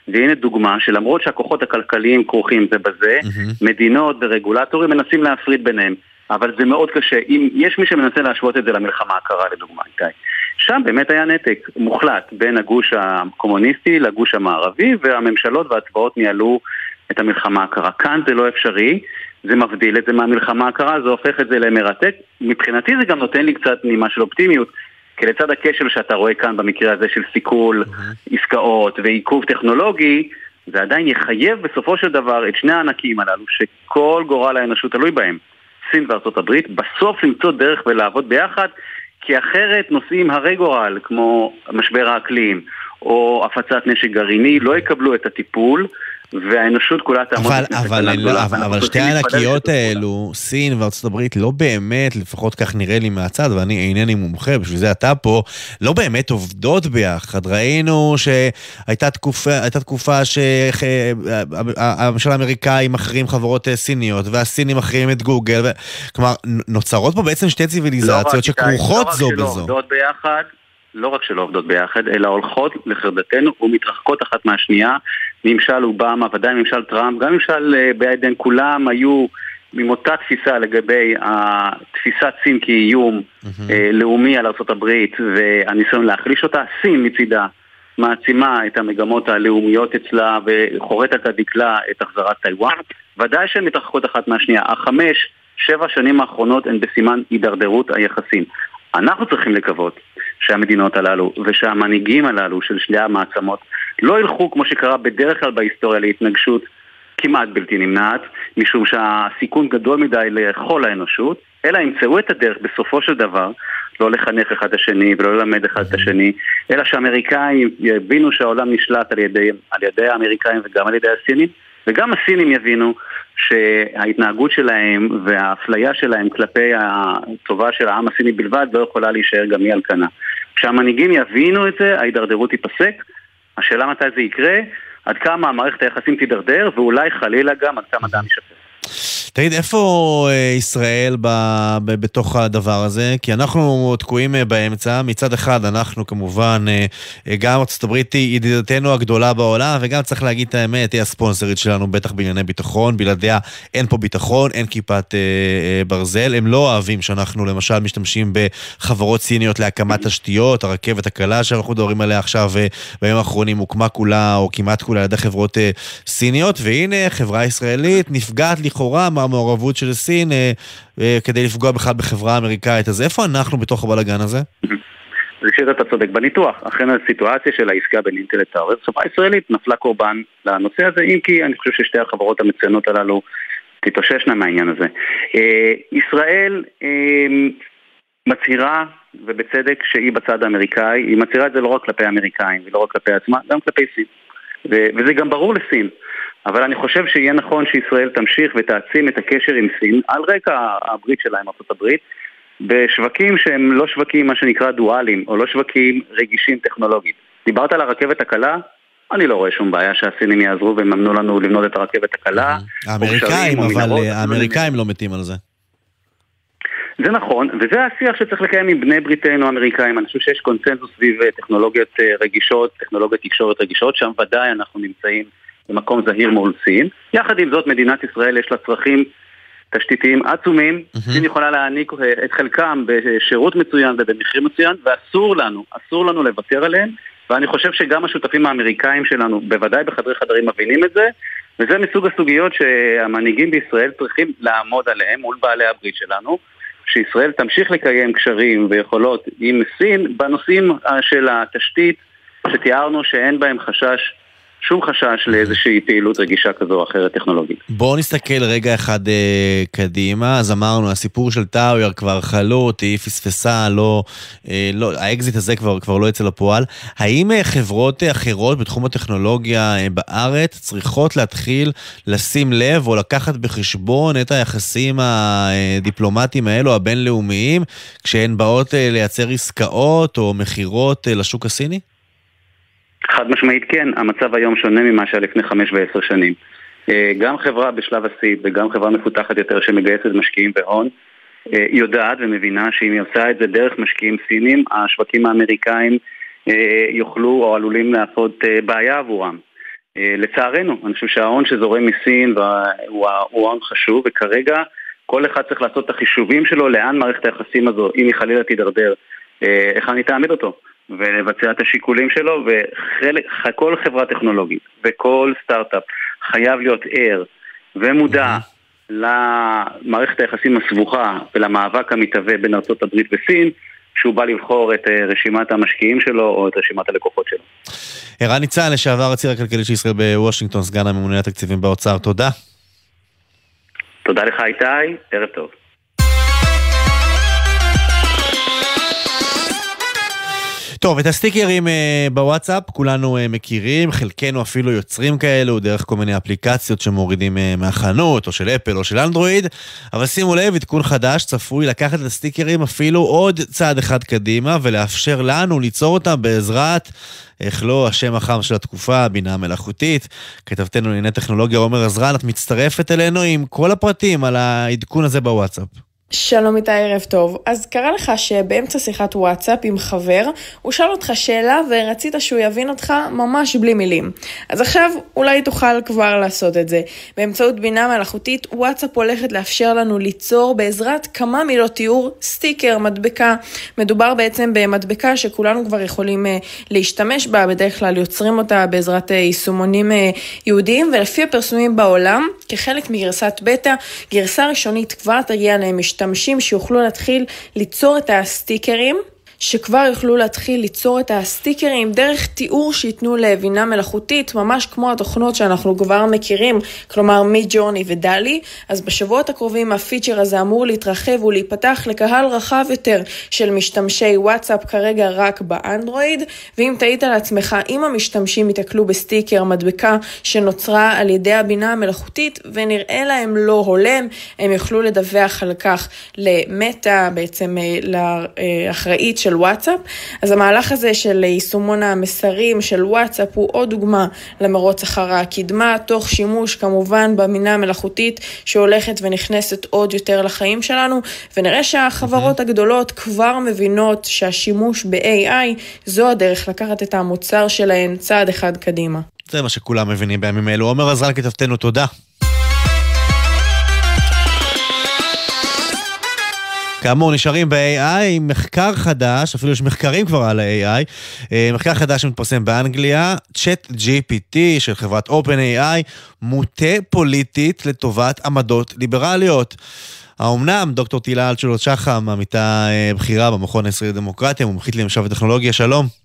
Speaker 12: והנה דוגמה שלמרות שהכוחות הכלכליים כרוכים זה בזה, mm-hmm. מדינות ורגולטורים מנסים להפריד ביניהם. אבל זה מאוד קשה. אם יש מי שמנסה להשוות את זה למלחמה הקרה לדוגמה, איתי. שם באמת היה נתק מוחלט בין הגוש הקומוניסטי לגוש המערבי, והממשלות והצבאות ניהלו את המלחמה הקרה. כאן זה לא אפשרי, זה מבדיל את זה מהמלחמה הקרה, זה הופך את זה למרתק. מבחינתי זה גם נותן לי קצת נימה של אופטימיות. כי לצד הכשל שאתה רואה כאן במקרה הזה של סיכול mm-hmm. עסקאות ועיכוב טכנולוגי, זה עדיין יחייב בסופו של דבר את שני הענקים הללו, שכל גורל האנושות תלוי בהם, סין וארצות הברית, בסוף למצוא דרך ולעבוד ביחד, כי אחרת נושאים הרי גורל, כמו משבר האקלים, או הפצת נשק גרעיני, לא יקבלו את הטיפול והאנושות כולה תעמוד
Speaker 10: אבל, אבל, לא, אבל, אבל שתי הענקיות האלו, סין וארצות הברית, לא באמת, לפחות כך נראה לי מהצד, ואני אינני מומחה, בשביל זה אתה פה, לא באמת עובדות ביחד. ראינו שהייתה תקופה, תקופה שהממשל האמריקאי מחרים חברות אה, סיניות, והסינים מחרים את גוגל, ו... כלומר, נוצרות פה בעצם שתי ציוויליזציות לא שכרוכות לא זו בזו. לא רק שלא
Speaker 12: עובדות ביחד, לא רק שלא עובדות ביחד, אלא הולכות לחרדתנו ומתרחקות אחת מהשנייה. ממשל אובמה, ודאי ממשל טראמפ, גם ממשל אה, ביידן, כולם היו עם אותה תפיסה לגבי תפיסת סין כאיום mm-hmm. לאומי על ארה"ב והניסיון להחליש אותה, סין מצידה מעצימה את המגמות הלאומיות אצלה וחורטת על דגלה את החזרת טיוואן. ודאי שהן מתרחקות אחת מהשנייה. החמש, שבע שנים האחרונות הן בסימן הידרדרות היחסים. אנחנו צריכים לקוות שהמדינות הללו ושהמנהיגים הללו של שני המעצמות לא ילכו כמו שקרה בדרך כלל בהיסטוריה להתנגשות כמעט בלתי נמנעת, משום שהסיכון גדול מדי לכל האנושות, אלא ימצאו את הדרך בסופו של דבר לא לחנך אחד את השני ולא ללמד אחד את השני, אלא שהאמריקאים יבינו שהעולם נשלט על ידי, על ידי האמריקאים וגם על ידי הסינים, וגם הסינים יבינו שההתנהגות שלהם והאפליה שלהם כלפי הטובה של העם הסיני בלבד לא יכולה להישאר גם היא על כנה. כשהמנהיגים יבינו את זה, ההידרדרות תיפסק. השאלה מתי זה יקרה, עד כמה מערכת היחסים תידרדר, ואולי חלילה גם עד כמה דם יישפר.
Speaker 10: תגיד, איפה אה, ישראל ב, ב, בתוך הדבר הזה? כי אנחנו תקועים אה, באמצע. מצד אחד, אנחנו כמובן, אה, גם ארצות הברית היא ידידתנו הגדולה בעולם, וגם צריך להגיד את האמת, היא הספונסרית שלנו, בטח בענייני ביטחון. בלעדיה אין פה ביטחון, אין כיפת ברזל. הם לא אוהבים שאנחנו למשל משתמשים בחברות סיניות להקמת תשתיות, הרכבת הקלה שאנחנו מדברים עליה עכשיו, בימים האחרונים הוקמה כולה, או כמעט כולה, על ידי חברות סיניות, והנה, חברה ישראלית נפגעת לכאורה מהמעורבות של סין אה, אה, כדי לפגוע בכלל בחברה האמריקאית. אז איפה אנחנו בתוך הבלאגן הזה?
Speaker 12: ראשית אתה צודק בניתוח, אכן הסיטואציה של העסקה בין אינטל לטאורס, חברה ישראלית נפלה קורבן לנושא הזה, אם כי אני חושב ששתי החברות המצוינות הללו תתאוששנה מהעניין הזה. אה, ישראל אה, מצהירה, ובצדק, שהיא בצד האמריקאי, היא מצהירה את זה לא רק כלפי האמריקאים ולא רק כלפי עצמה, גם כלפי סין. וזה גם ברור לסין. אבל אני חושב שיהיה נכון שישראל תמשיך ותעצים את הקשר עם סין על רקע הברית שלה עם הברית בשווקים שהם לא שווקים מה שנקרא דואליים או לא שווקים רגישים טכנולוגית. דיברת על הרכבת הקלה? אני לא רואה שום בעיה שהסינים יעזרו ויממנו לנו לבנות את הרכבת הקלה.
Speaker 10: האמריקאים, אבל האמריקאים לא מתים על זה.
Speaker 12: זה נכון, וזה השיח שצריך לקיים עם בני בריתנו האמריקאים. אני חושב שיש קונצנזוס סביב אה, טכנולוגיות אה, רגישות, טכנולוגיות תקשורת רגישות, שם ודאי אנחנו נמצאים במקום זהיר מול סין. יחד עם זאת, מדינת ישראל יש לה צרכים תשתיתיים עצומים, mm-hmm. סין יכולה להעניק אה, את חלקם בשירות מצוין ובמחיר מצוין, ואסור לנו, אסור לנו לוותר עליהם, ואני חושב שגם השותפים האמריקאים שלנו, בוודאי בחדרי חדרים מבינים את זה, וזה מסוג הסוגיות שהמנהיגים בישראל צריכים לעמוד עליהם מול בעלי הברית שלנו, שישראל תמשיך לקיים קשרים ויכולות עם סין בנושאים של התשתית שתיארנו שאין בהם חשש שום חשש לאיזושהי פעילות רגישה כזו או אחרת טכנולוגית.
Speaker 10: בואו נסתכל רגע אחד אה, קדימה. אז אמרנו, הסיפור של טאוור כבר חלוט, היא פספסה, לא, אה, לא, האקזיט הזה כבר, כבר לא יצא לפועל. האם אה, חברות אה, אחרות בתחום הטכנולוגיה אה, בארץ צריכות להתחיל לשים לב או לקחת בחשבון את היחסים הדיפלומטיים האלו, הבינלאומיים, כשהן באות אה, לייצר עסקאות או מכירות אה, לשוק הסיני?
Speaker 12: חד משמעית כן, המצב היום שונה ממה שהיה לפני חמש ועשר שנים. אה, גם חברה בשלב הסיד וגם חברה מפותחת יותר שמגייסת משקיעים בהון אה, יודעת ומבינה שאם היא עושה את זה דרך משקיעים סינים, השווקים האמריקאים אה, יוכלו או עלולים להפות בעיה עבורם. לצערנו, אני חושב שההון שזורם מסין הוא ההון חשוב וכרגע כל אחד צריך לעשות את החישובים שלו לאן מערכת היחסים הזו, אם היא חלילה תידרדר, איך אני תעמיד אותו. ולבצע את השיקולים שלו, וכל חברה טכנולוגית וכל סטארט-אפ חייב להיות ער ומודע למערכת היחסים הסבוכה ולמאבק המתהווה בין ארה"ב וסין, כשהוא בא לבחור את אה, רשימת המשקיעים שלו או את רשימת הלקוחות שלו.
Speaker 10: ערן ניצן, לשעבר הציר הכלכלי של ישראל בוושינגטון, סגן הממונה התקציבים באוצר, תודה.
Speaker 12: תודה לך איתי, ערב טוב.
Speaker 10: טוב, את הסטיקרים אה, בוואטסאפ כולנו אה, מכירים, חלקנו אפילו יוצרים כאלו דרך כל מיני אפליקציות שמורידים אה, מהחנות, או של אפל או של אנדרואיד, אבל שימו לב, עדכון חדש צפוי לקחת את הסטיקרים אפילו עוד צעד אחד קדימה, ולאפשר לנו ליצור אותם בעזרת... איך לא, השם החם של התקופה, הבינה המלאכותית. כתבתנו לענייני טכנולוגיה עומר עזרן, את מצטרפת אלינו עם כל הפרטים על העדכון הזה בוואטסאפ.
Speaker 13: שלום איתי, ערב טוב. אז קרה לך שבאמצע שיחת וואטסאפ עם חבר, הוא שאל אותך שאלה ורצית שהוא יבין אותך ממש בלי מילים. אז עכשיו אולי תוכל כבר לעשות את זה. באמצעות בינה מלאכותית, וואטסאפ הולכת לאפשר לנו ליצור בעזרת כמה מילות תיאור סטיקר, מדבקה. מדובר בעצם במדבקה שכולנו כבר יכולים uh, להשתמש בה, בדרך כלל יוצרים אותה בעזרת uh, יישומונים uh, יהודיים, ולפי הפרסומים בעולם, כחלק מגרסת בטא, גרסה ראשונית כבר תגיע למשתמשים. משתמשים שיוכלו להתחיל ליצור את הסטיקרים שכבר יוכלו להתחיל ליצור את הסטיקרים דרך תיאור שייתנו לבינה מלאכותית, ממש כמו התוכנות שאנחנו כבר מכירים, כלומר Midjourney ו DALL-E, אז בשבועות הקרובים הפיצ'ר הזה אמור להתרחב ולהיפתח לקהל רחב יותר של משתמשי וואטסאפ כרגע רק באנדרואיד, ואם תהית לעצמך, אם המשתמשים ייתקלו בסטיקר, מדבקה שנוצרה על ידי הבינה המלאכותית ונראה להם לא הולם, הם יוכלו לדווח על כך למטא, בעצם אה, לאחראית של של וואטסאפ. אז המהלך הזה של יישומון המסרים של וואטסאפ הוא עוד דוגמה למרוץ אחר הקדמה, תוך שימוש כמובן במינה המלאכותית שהולכת ונכנסת עוד יותר לחיים שלנו, ונראה שהחברות mm-hmm. הגדולות כבר מבינות שהשימוש ב-AI זו הדרך לקחת את המוצר שלהן צעד אחד קדימה.
Speaker 10: זה מה שכולם מבינים בימים אלו. עומר עזרן כתבתנו, תודה. כאמור, נשארים ב-AI, מחקר חדש, אפילו יש מחקרים כבר על ה-AI, אה, מחקר חדש שמתפרסם באנגליה, Chat GPT של חברת OpenAI, מוטה פוליטית לטובת עמדות ליברליות. האומנם, דוקטור תהילה אלטשולר שחם, עמיתה אה, בכירה במכון הישראלי לדמוקרטיה, מומחית לממשל וטכנולוגיה, שלום.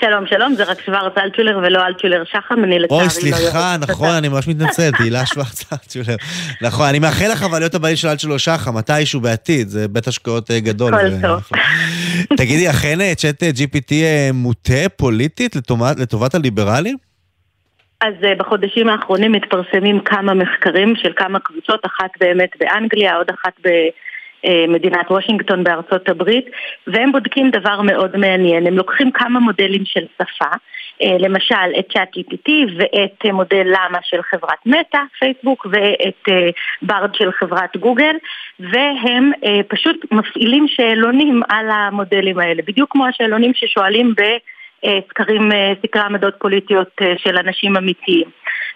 Speaker 14: שלום, שלום, זה רק שוורץ אלטשולר ולא אלטשולר שחם, אני לצערי
Speaker 10: לא... אוי, סליחה, נכון, אני ממש מתנצל, תהילה שוורץ אלטשולר. נכון, אני מאחל לך אבל להיות הבעלים של אלטשולר שחם, מתישהו בעתיד, זה בית השקעות אה, גדול.
Speaker 14: כל טוב.
Speaker 10: תגידי, אכן צ'אט GPT אה, מוטה פוליטית לטובת הליברלים?
Speaker 14: אז אה, בחודשים האחרונים מתפרסמים כמה מחקרים של כמה קבוצות, אחת באמת באנגליה, עוד אחת ב... אה, מדינת וושינגטון בארצות הברית, והם בודקים דבר מאוד מעניין. הם לוקחים כמה מודלים של שפה, אה, למשל את צ'אט GPT ואת אה, מודל למה של חברת מטא, פייסבוק, ואת ברד של חברת גוגל, והם פשוט מפעילים שאלונים על המודלים האלה, בדיוק כמו השאלונים ששואלים ב... סקרים, סקרי עמדות פוליטיות של אנשים אמיתיים.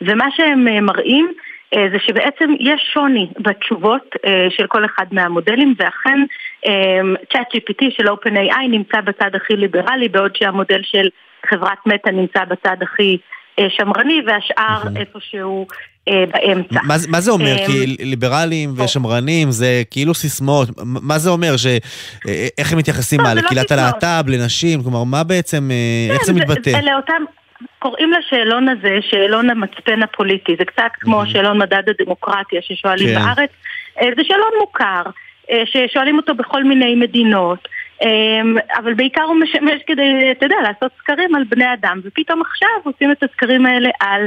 Speaker 14: ומה שהם מראים אה, זה שבעצם יש שוני בתשובות אה, של כל אחד מהמודלים ואכן צ'אט אה, GPT של OpenAI נמצא בצד הכי ליברלי בעוד שהמודל של חברת מטא נמצא בצד הכי שמרני והשאר איפשהו באמצע.
Speaker 10: מה, מה זה אומר? כי ליברלים ושמרנים זה כאילו סיסמאות, מה זה אומר? ש... איך הם מתייחסים? מה, לא לקהילת הלהט"ב, לנשים? כלומר, מה בעצם, איך כן, זה מתבטא?
Speaker 14: אלה אותם... קוראים לשאלון הזה שאלון המצפן הפוליטי, זה קצת כמו mm-hmm. שאלון מדד הדמוקרטיה ששואלים כן. בארץ, אה, זה שאלון מוכר, אה, ששואלים אותו בכל מיני מדינות, אה, אבל בעיקר הוא משמש כדי, אתה יודע, לעשות סקרים על בני אדם, ופתאום עכשיו עושים את הסקרים האלה על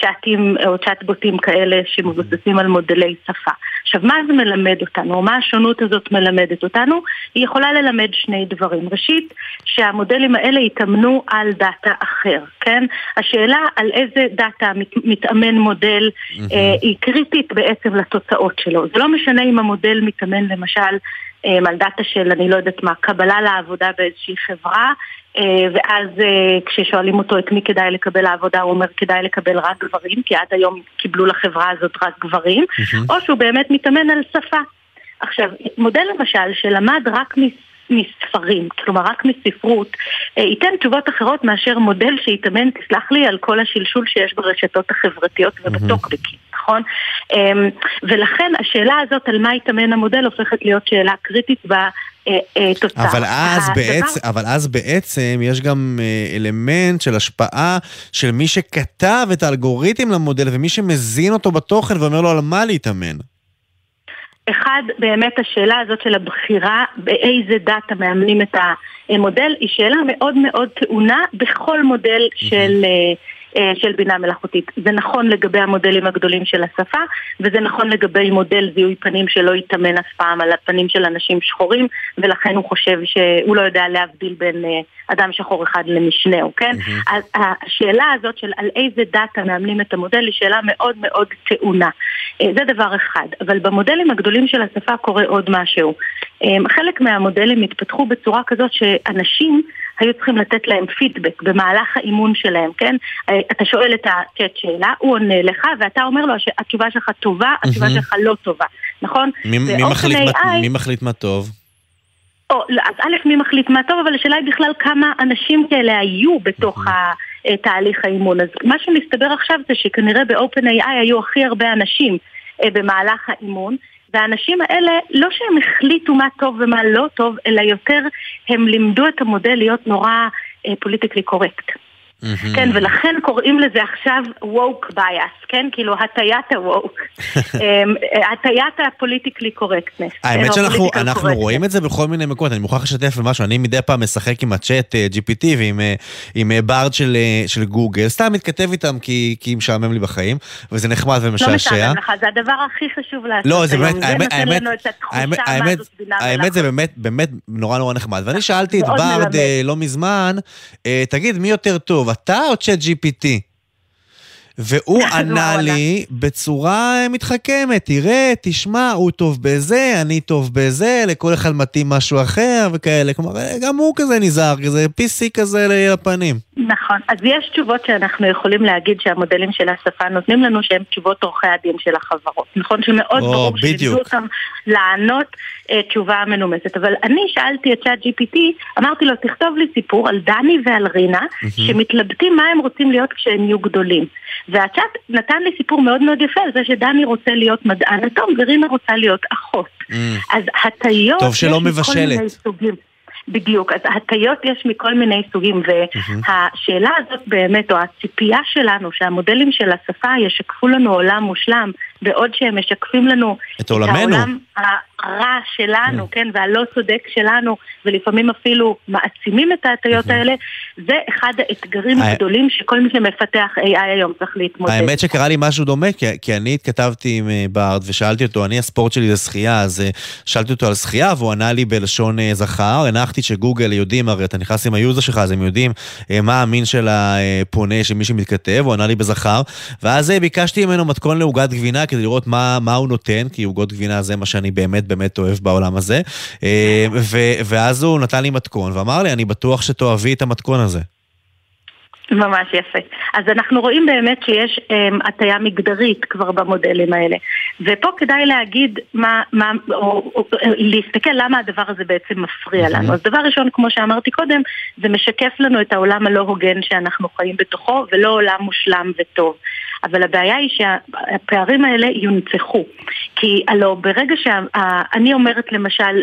Speaker 14: צ'אטים או צ'אטבוטים כאלה שמבוססים על מודלי שפה. עכשיו, מה זה מלמד אותנו, או מה השונות הזאת מלמדת אותנו? היא יכולה ללמד שני דברים. ראשית, שהמודלים האלה התאמנו על דאטה אחר, כן? השאלה על איזה דאטה מת, מתאמן מודל אה, היא קריטית בעצם לתוצאות שלו. זה לא משנה אם המודל מתאמן למשל אה, על דאטה של, אני לא יודעת מה, קבלה לעבודה באיזושהי חברה, אה, ואז אה, כששואלים אותו את מי כדאי לקבל לעבודה, הוא אומר כדאי לקבל רק גברים, כי עד היום קיבלו לחברה הזאת רק גברים, או שהוא באמת מתאמן על שפה. עכשיו, מודל למשל שלמד רק מספרים, כלומר רק מספרות, ייתן תשובות אחרות מאשר מודל שיתאמן, תסלח לי, על כל השלשול שיש ברשתות החברתיות ובטוקבקים. נכון? אמ, ולכן השאלה הזאת על מה יתאמן המודל הופכת להיות שאלה קריטית בתוצאה.
Speaker 10: אבל אז, בעצם, אבל אז בעצם יש גם אה, אלמנט של השפעה של מי שכתב את האלגוריתם למודל ומי שמזין אותו בתוכן ואומר לו על מה להתאמן.
Speaker 14: אחד, באמת השאלה הזאת של הבחירה באיזה דאטה מאמנים את המודל היא שאלה מאוד מאוד טעונה בכל מודל של... Mm-hmm. אה, של בינה מלאכותית. זה נכון לגבי המודלים הגדולים של השפה, וזה נכון לגבי מודל זיהוי פנים שלא יתאמן אף פעם על הפנים של אנשים שחורים, ולכן הוא חושב שהוא לא יודע להבדיל בין אה, אדם שחור אחד למשנהו, כן? Mm-hmm. אז השאלה הזאת של על איזה דאטה מאמנים את המודל היא שאלה מאוד מאוד טעונה. אה, זה דבר אחד. אבל במודלים הגדולים של השפה קורה עוד משהו. חלק מהמודלים התפתחו בצורה כזאת שאנשים היו צריכים לתת להם פידבק במהלך האימון שלהם, כן? אתה שואל את הצ'אט שאלה, הוא עונה לך, ואתה אומר לו שהתשובה שלך טובה, התשובה שלך לא טובה, נכון?
Speaker 10: מי, מי, מחליט, AI, מי מחליט מה טוב?
Speaker 14: או, לא, אז א', מי מחליט מה טוב, אבל השאלה היא בכלל כמה אנשים כאלה היו בתוך תהליך האימון. אז מה שמסתבר עכשיו זה שכנראה ב-OpenAI היו הכי הרבה אנשים אה, במהלך האימון. והאנשים האלה, לא שהם החליטו מה טוב ומה לא טוב, אלא יותר הם לימדו את המודל להיות נורא politically אה, correct. Mm-hmm. כן, ולכן קוראים לזה עכשיו woke bias, כן? כאילו הטיית ה-woke. אמ, הטיית ה politically correctness.
Speaker 10: האמת שאנחנו אנחנו רואים את זה בכל מיני מקומות, אני מוכרח לשתף במשהו, אני מדי פעם משחק עם הצ'אט אה, GPT ועם אה, עם אה, בארד של של גוגל, סתם מתכתב איתם כי כי משעמם לי בחיים, וזה נחמד ומשעשע. לא
Speaker 14: משעמם לך, זה הדבר הכי חשוב לעשות לא, זה באמת,
Speaker 10: האמת, האמת, האמת, האמת זה באמת, באמת נורא נורא נחמד. ואני שאלתי את בארד לא מזמן, תגיד, מי יותר טוב? אתה או צ'אט GPT? והוא ענה לי בצורה מתחכמת, תראה, תשמע, הוא טוב בזה, אני טוב בזה, לכל אחד מתאים משהו אחר וכאלה. כלומר, גם הוא כזה נזהר, כזה PC כזה לפנים.
Speaker 14: נכון. אז יש תשובות שאנחנו יכולים להגיד שהמודלים של השפה נותנים לנו, שהן תשובות עורכי הדין של החברות. נכון שמאוד או, ברור שלימדו אותם לענות uh, תשובה מנומסת. אבל אני שאלתי את צ'אט GPT, אמרתי לו, תכתוב לי סיפור על דני ועל רינה, mm-hmm. שמתלבטים מה הם רוצים להיות כשהם יהיו גדולים. והצ'אט נתן לי סיפור מאוד מאוד יפה על זה שדני רוצה להיות מדען אטום ורינה רוצה להיות אחות. Mm. אז הטיות...
Speaker 10: טוב שלא מבשלת.
Speaker 14: בדיוק, אז הטיות יש מכל מיני סוגים, והשאלה הזאת באמת, או הציפייה שלנו, שהמודלים של השפה ישקפו לנו עולם מושלם, בעוד שהם משקפים לנו
Speaker 10: את, את העולם
Speaker 14: הרע שלנו, כן, והלא צודק שלנו, ולפעמים אפילו מעצימים את ההטיות האלה, זה אחד האתגרים הגדולים שכל מי שמפתח AI היום צריך להתמודד.
Speaker 10: האמת שקרה לי משהו דומה, כי, כי אני התכתבתי עם אה, בארד ושאלתי אותו, אני הספורט שלי זה שחייה, אז אה, שאלתי אותו על שחייה, והוא ענה לי בלשון אה, זכר, הנחתי שגוגל יודעים, הרי אתה נכנס עם ה user שלך, אז הם יודעים מה המין של הפונה, של מי שמתכתב, הוא ענה לי בזכר, ואז ביקשתי ממנו מתכון לעוגת גבינה כדי לראות מה, מה הוא נותן, כי עוגות גבינה זה מה שאני באמת באמת אוהב בעולם הזה. אה, ו- ואז הוא נתן לי מתכון ואמר לי, אני בטוח שתאהבי את המתכון הזה.
Speaker 14: ממש יפה. אז אנחנו רואים באמת שיש um, הטיה מגדרית כבר במודלים האלה. ופה כדאי להגיד מה, מה או, או, או להסתכל למה הדבר הזה בעצם מפריע לנו. אז דבר ראשון, כמו שאמרתי קודם, זה משקף לנו את העולם הלא הוגן שאנחנו חיים בתוכו, ולא עולם מושלם וטוב. אבל הבעיה היא שהפערים האלה יונצחו. כי הלוא ברגע שאני אומרת למשל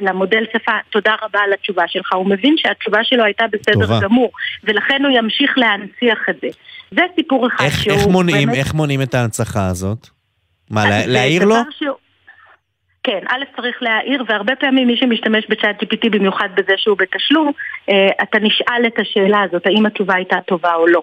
Speaker 14: למודל שפה, תודה רבה על התשובה שלך, הוא מבין שהתשובה שלו הייתה בסדר טובה. גמור, ולכן הוא ימשיך להנציח את זה. זה סיפור אחד
Speaker 10: איך, שהוא... איך מונעים, באמת... איך מונעים את ההנצחה הזאת? מה, לה, להעיר לו? שהוא...
Speaker 14: כן, א' צריך להעיר, והרבה פעמים מי שמשתמש בצ'אט GPT, במיוחד בזה שהוא בתשלום, אה, אתה נשאל את השאלה הזאת, האם התשובה הייתה טובה או לא.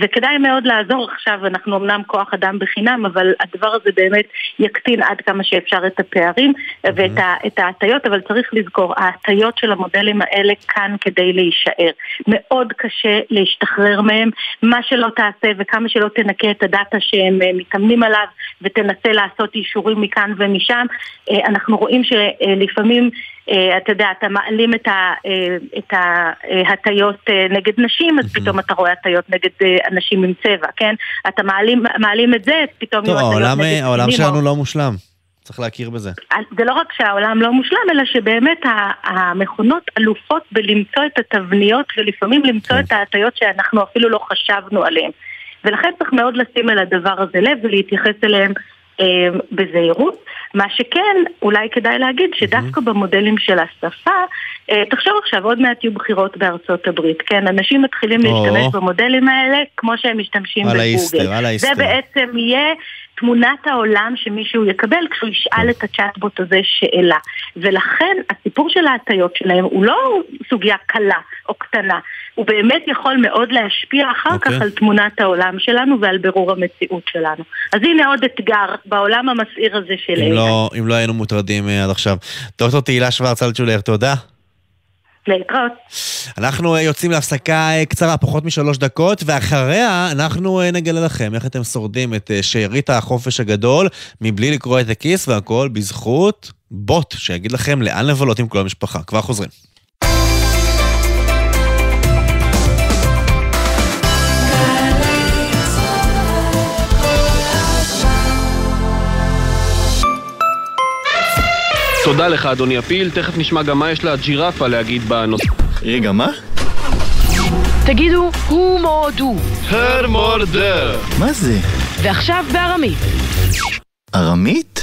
Speaker 14: וכדאי מאוד לעזור עכשיו, אנחנו אמנם כוח אדם בחינם, אבל הדבר הזה באמת יקטין עד כמה שאפשר את הפערים mm-hmm. ואת ההטיות, אבל צריך לזכור, ההטיות של המודלים האלה כאן כדי להישאר. מאוד קשה להשתחרר מהם, מה שלא תעשה וכמה שלא תנקה את הדאטה שהם אה, מתאמנים עליו ותנסה לעשות אישורים מכאן ומשם, אה, אנחנו רואים שלפעמים אתה יודע, אתה מעלים את, אה, ההטיות אה, נגד נשים, אז פתאום אתה רואה הטיות נגד אנשים עם צבע, כן? אתה מעלים, את זה, פתאום
Speaker 10: טוב, יהיו הטיות נגד נשים. העולם שלנו לא מושלם. צריך להכיר בזה.
Speaker 14: זה לא רק שהעולם לא מושלם, אלא שבאמת המכונות אלופות בלמצוא את התבניות ולפעמים למצוא כן. את ההטיות שאנחנו אפילו לא חשבנו עליהן. ולכן צריך מאוד לשים על הדבר הזה לב ולהתייחס אליהם אה, בזהירות. מה שכן, אולי כדאי להגיד שדווקא במודלים של השפה, אה, תחשוב עכשיו, עוד מעט יהיו בחירות בארצות הברית, כן? אנשים מתחילים להשתמש במודלים האלה כמו שהם משתמשים בגוגל. זה בעצם יהיה תמונת העולם שמישהו יקבל כשהוא ישאל את הצ'אטבוט הזה שאלה. ולכן הסיפור של ההטיות שלהם הוא לא סוגיה קלה או קטנה, הוא באמת יכול מאוד להשפיע אחר okay. כך אוקיי. על תמונת העולם שלנו ועל בירור המציאות שלנו. אז הנה עוד אתגר בעולם המסעיר הזה של
Speaker 10: אם לא, אם לא היינו מוטרדים uh, עד עכשיו. דוקטור תהילה שוורץ אלטשולר, תודה.
Speaker 15: להתראות.
Speaker 10: אנחנו אה, יוצאים להפסקה אה, קצרה, פחות משלוש דקות, ואחריה אנחנו אה, נגלה לכם איך אתם שורדים את שארית החופש הגדול מבלי לקרוא את הכיס, והכל בזכות בוט שיגיד לכם לאן לבלות עם כל המשפחה. כבר חוזרים.
Speaker 16: תודה לך, אדוני הפיל, תכף נשמע גם מה יש לג'ירפה להגיד בנושא.
Speaker 17: רגע, מה?
Speaker 18: תגידו, הוא מורדו.
Speaker 16: הר מורדר.
Speaker 17: מה זה?
Speaker 18: ועכשיו בארמית.
Speaker 17: ארמית?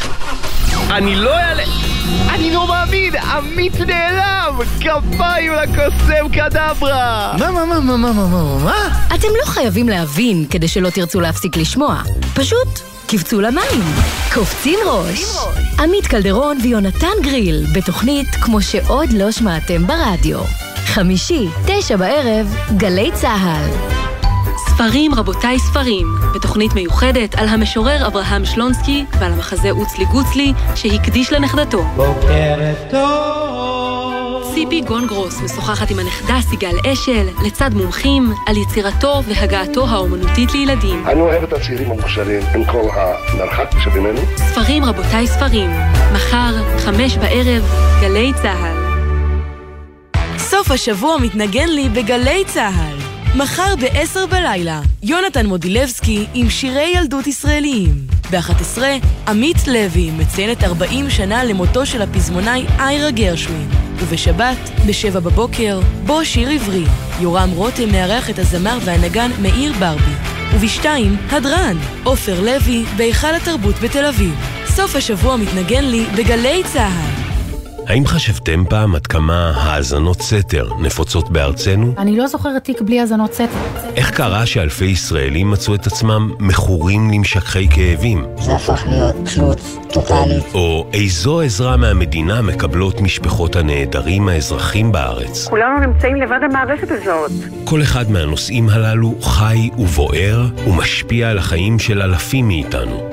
Speaker 16: אני לא אעלה...
Speaker 17: אני לא מאמין! עמית נעלם! כפיים לקוסם קדברה!
Speaker 18: מה, מה, מה, מה, מה, מה, מה? אתם לא חייבים להבין כדי שלא תרצו להפסיק לשמוע. פשוט קפצו למים. קופצים ראש. עמית קלדרון ויונתן גריל, בתוכנית כמו שעוד לא שמעתם ברדיו. חמישי, תשע בערב, גלי צה"ל.
Speaker 19: ספרים רבותיי ספרים, בתוכנית מיוחדת על המשורר אברהם שלונסקי ועל המחזה אוצלי גוצלי שהקדיש לנכדתו. בוקר טוב! ציפי גונגרוס משוחחת עם הנכדה סיגל אשל, לצד מומחים, על יצירתו והגעתו האומנותית לילדים.
Speaker 20: אני אוהב את הצעירים המוכשרים עם כל המרחק שבינינו.
Speaker 19: ספרים רבותיי ספרים, מחר, חמש בערב, גלי צה"ל.
Speaker 21: סוף השבוע מתנגן לי בגלי צה"ל. מחר ב-10 בלילה, יונתן מודילבסקי עם שירי ילדות ישראליים. ב-11, עמית לוי מציינת 40 שנה למותו של הפזמונאי איירה גרשווין. ובשבת, ב-7 בבוקר, בוא שיר עברי. יורם רותם מארח את הזמר והנגן מאיר ברבי. וב-2, הדרן, עופר לוי, בהיכל התרבות בתל אביב. סוף השבוע מתנגן לי בגלי צה"ל.
Speaker 1: האם חשבתם פעם עד כמה האזנות סתר נפוצות בארצנו?
Speaker 22: אני לא זוכרת תיק בלי האזנות סתר.
Speaker 1: איך קרה שאלפי ישראלים מצאו את עצמם מכורים למשככי כאבים?
Speaker 22: זה הפך להיות תלות טוטאלית.
Speaker 1: או איזו עזרה מהמדינה מקבלות משפחות הנעדרים האזרחים בארץ?
Speaker 15: כולנו נמצאים לבד המערכת הזאת.
Speaker 1: כל אחד מהנושאים הללו חי ובוער ומשפיע על החיים של אלפים מאיתנו.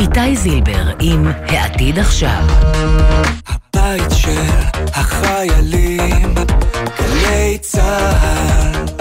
Speaker 23: איתי זילבר עם העתיד עכשיו.
Speaker 24: הבית של החיילים, גלי צה"ל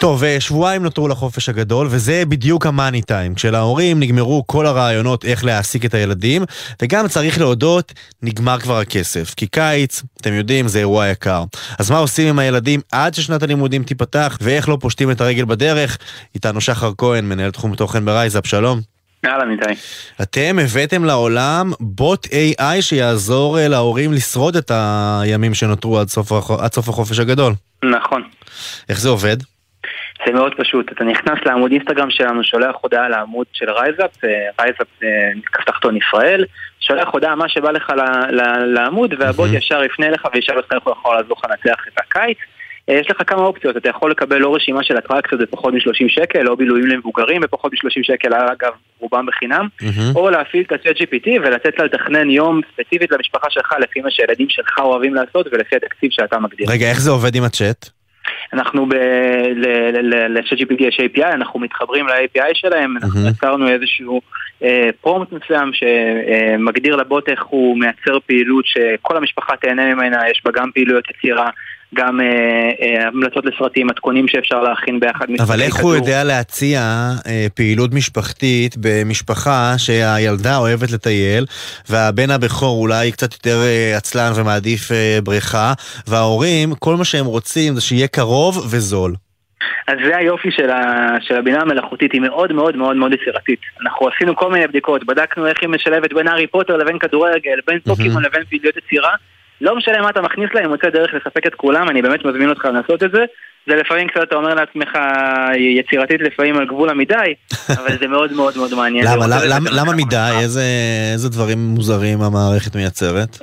Speaker 10: טוב, שבועיים נותרו לחופש הגדול, וזה בדיוק ה money time. כשלהורים נגמרו כל הרעיונות איך להעסיק את הילדים, וגם צריך להודות, נגמר כבר הכסף. כי קיץ, אתם יודעים, זה אירוע יקר. אז מה עושים עם הילדים עד ששנת הלימודים תיפתח, ואיך לא פושטים את הרגל בדרך? איתנו שחר כהן, מנהל תחום תוכן ב RiseUp, שלום.
Speaker 25: אהלן איתי.
Speaker 10: אתם הבאתם לעולם בוט AI שיעזור אה, להורים לשרוד את הימים שנותרו עד סוף, עד סוף החופש הגדול.
Speaker 25: נכון.
Speaker 10: איך זה עובד?
Speaker 25: זה מאוד פשוט, אתה נכנס לעמוד אינסטגרם שלנו, שולח הודעה לעמוד של RiseUp, אה, RiseUp אה, כף תחתון ישראל, שולח הודעה מה שבא לך לעמוד והבוט ישר יפנה אליך וישאל אותך איך הוא יכול לעזור לך לנצח את הקיץ. אה, יש לך כמה אופציות, אתה יכול לקבל או רשימה של אטרקציות בפחות מ-30 שקל, או בילויים למבוגרים בפחות מ-30 שקל, אגב, רובם בחינם, mm-hmm. או להפעיל את ה-ChatGPT ולתת לה לתכנן יום ספציפית למשפחה שלך, לפי מה שהילדים שלך אוהבים לעשות ולפי התקציב שאתה מגדיר.
Speaker 10: רגע, איך זה עובד עם הצ'אט?
Speaker 25: אנחנו ל-ChatGPT יש API, אנחנו מתחברים ל-API שלהם, אנחנו יצרנו איזשהו פרומט מסוים שמגדיר לבוט איך הוא מייצר פעילות שכל המשפחה תהנה ממנה, יש בה גם פעילויות יצירה. גם אה, אה, המלצות לסרטים, מתכונים שאפשר להכין ביחד.
Speaker 10: אבל איך כדור. הוא יודע להציע אה, פעילות משפחתית במשפחה שהילדה אוהבת לטייל, והבן הבכור אולי קצת יותר אה, עצלן ומעדיף אה, בריכה, וההורים, כל מה שהם רוצים זה שיהיה קרוב וזול.
Speaker 25: אז זה היופי של, ה, של הבינה המלאכותית, היא מאוד מאוד מאוד מאוד יצירתית. אנחנו עשינו כל מיני בדיקות, בדקנו איך היא משלבת בין הארי פוטר לבין כדורגל, בין פוקימון לבין פעילויות יצירה, לא משנה מה אתה מכניס להם, מוצא דרך לספק את כולם, אני באמת מזמין אותך לעשות את זה. זה לפעמים קצת, אתה אומר לעצמך, יצירתית לפעמים על גבול המדי, אבל זה מאוד מאוד מאוד מעניין.
Speaker 10: למה, למה, למה מדי? איזה, איזה דברים מוזרים המערכת מייצרת?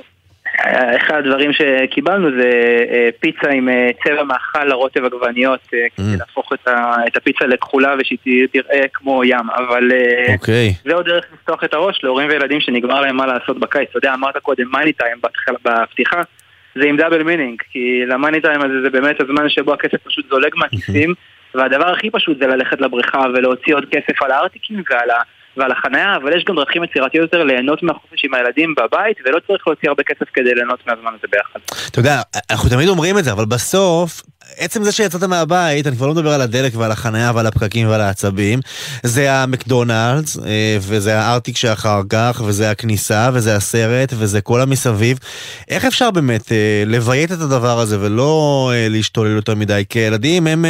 Speaker 25: אחד הדברים שקיבלנו זה אה, פיצה עם אה, צבע מאכל לרוטב עגבניות, אה,
Speaker 10: Mm.
Speaker 25: כדי להפוך את הפיצה לכחולה ושהיא תראה כמו ים, אבל
Speaker 10: אוקיי.
Speaker 25: זה עוד דרך לפתוח את הראש להורים וילדים שנגמר להם מה לעשות בקיץ. אתה יודע, אמרת קודם money time בפתיחה, זה עם double meaning, כי ל money time הזה זה באמת הזמן שבו הכסף פשוט זולג מהכיסים, והדבר הכי פשוט זה ללכת לבריכה ולהוציא עוד כסף על הארטיקים ועל ה... ועל החנייה, אבל יש גם דרכים יצירתיות יותר ליהנות מהחופש עם הילדים בבית, ולא צריך להוציא הרבה כסף כדי ליהנות מהזמן הזה ביחד.
Speaker 10: אתה יודע, אנחנו תמיד אומרים את זה, אבל בסוף, עצם זה שיצאת מהבית, אני כבר לא מדבר על הדלק ועל החנייה ועל הפקקים ועל העצבים, זה המקדונלדס, אה, וזה הארטיק שאחר כך, וזה הכניסה, וזה הסרט, וזה כל המסביב. איך אפשר באמת אה, לביית את הדבר הזה ולא אה, להשתולל יותר מדי? כי ילדים הם,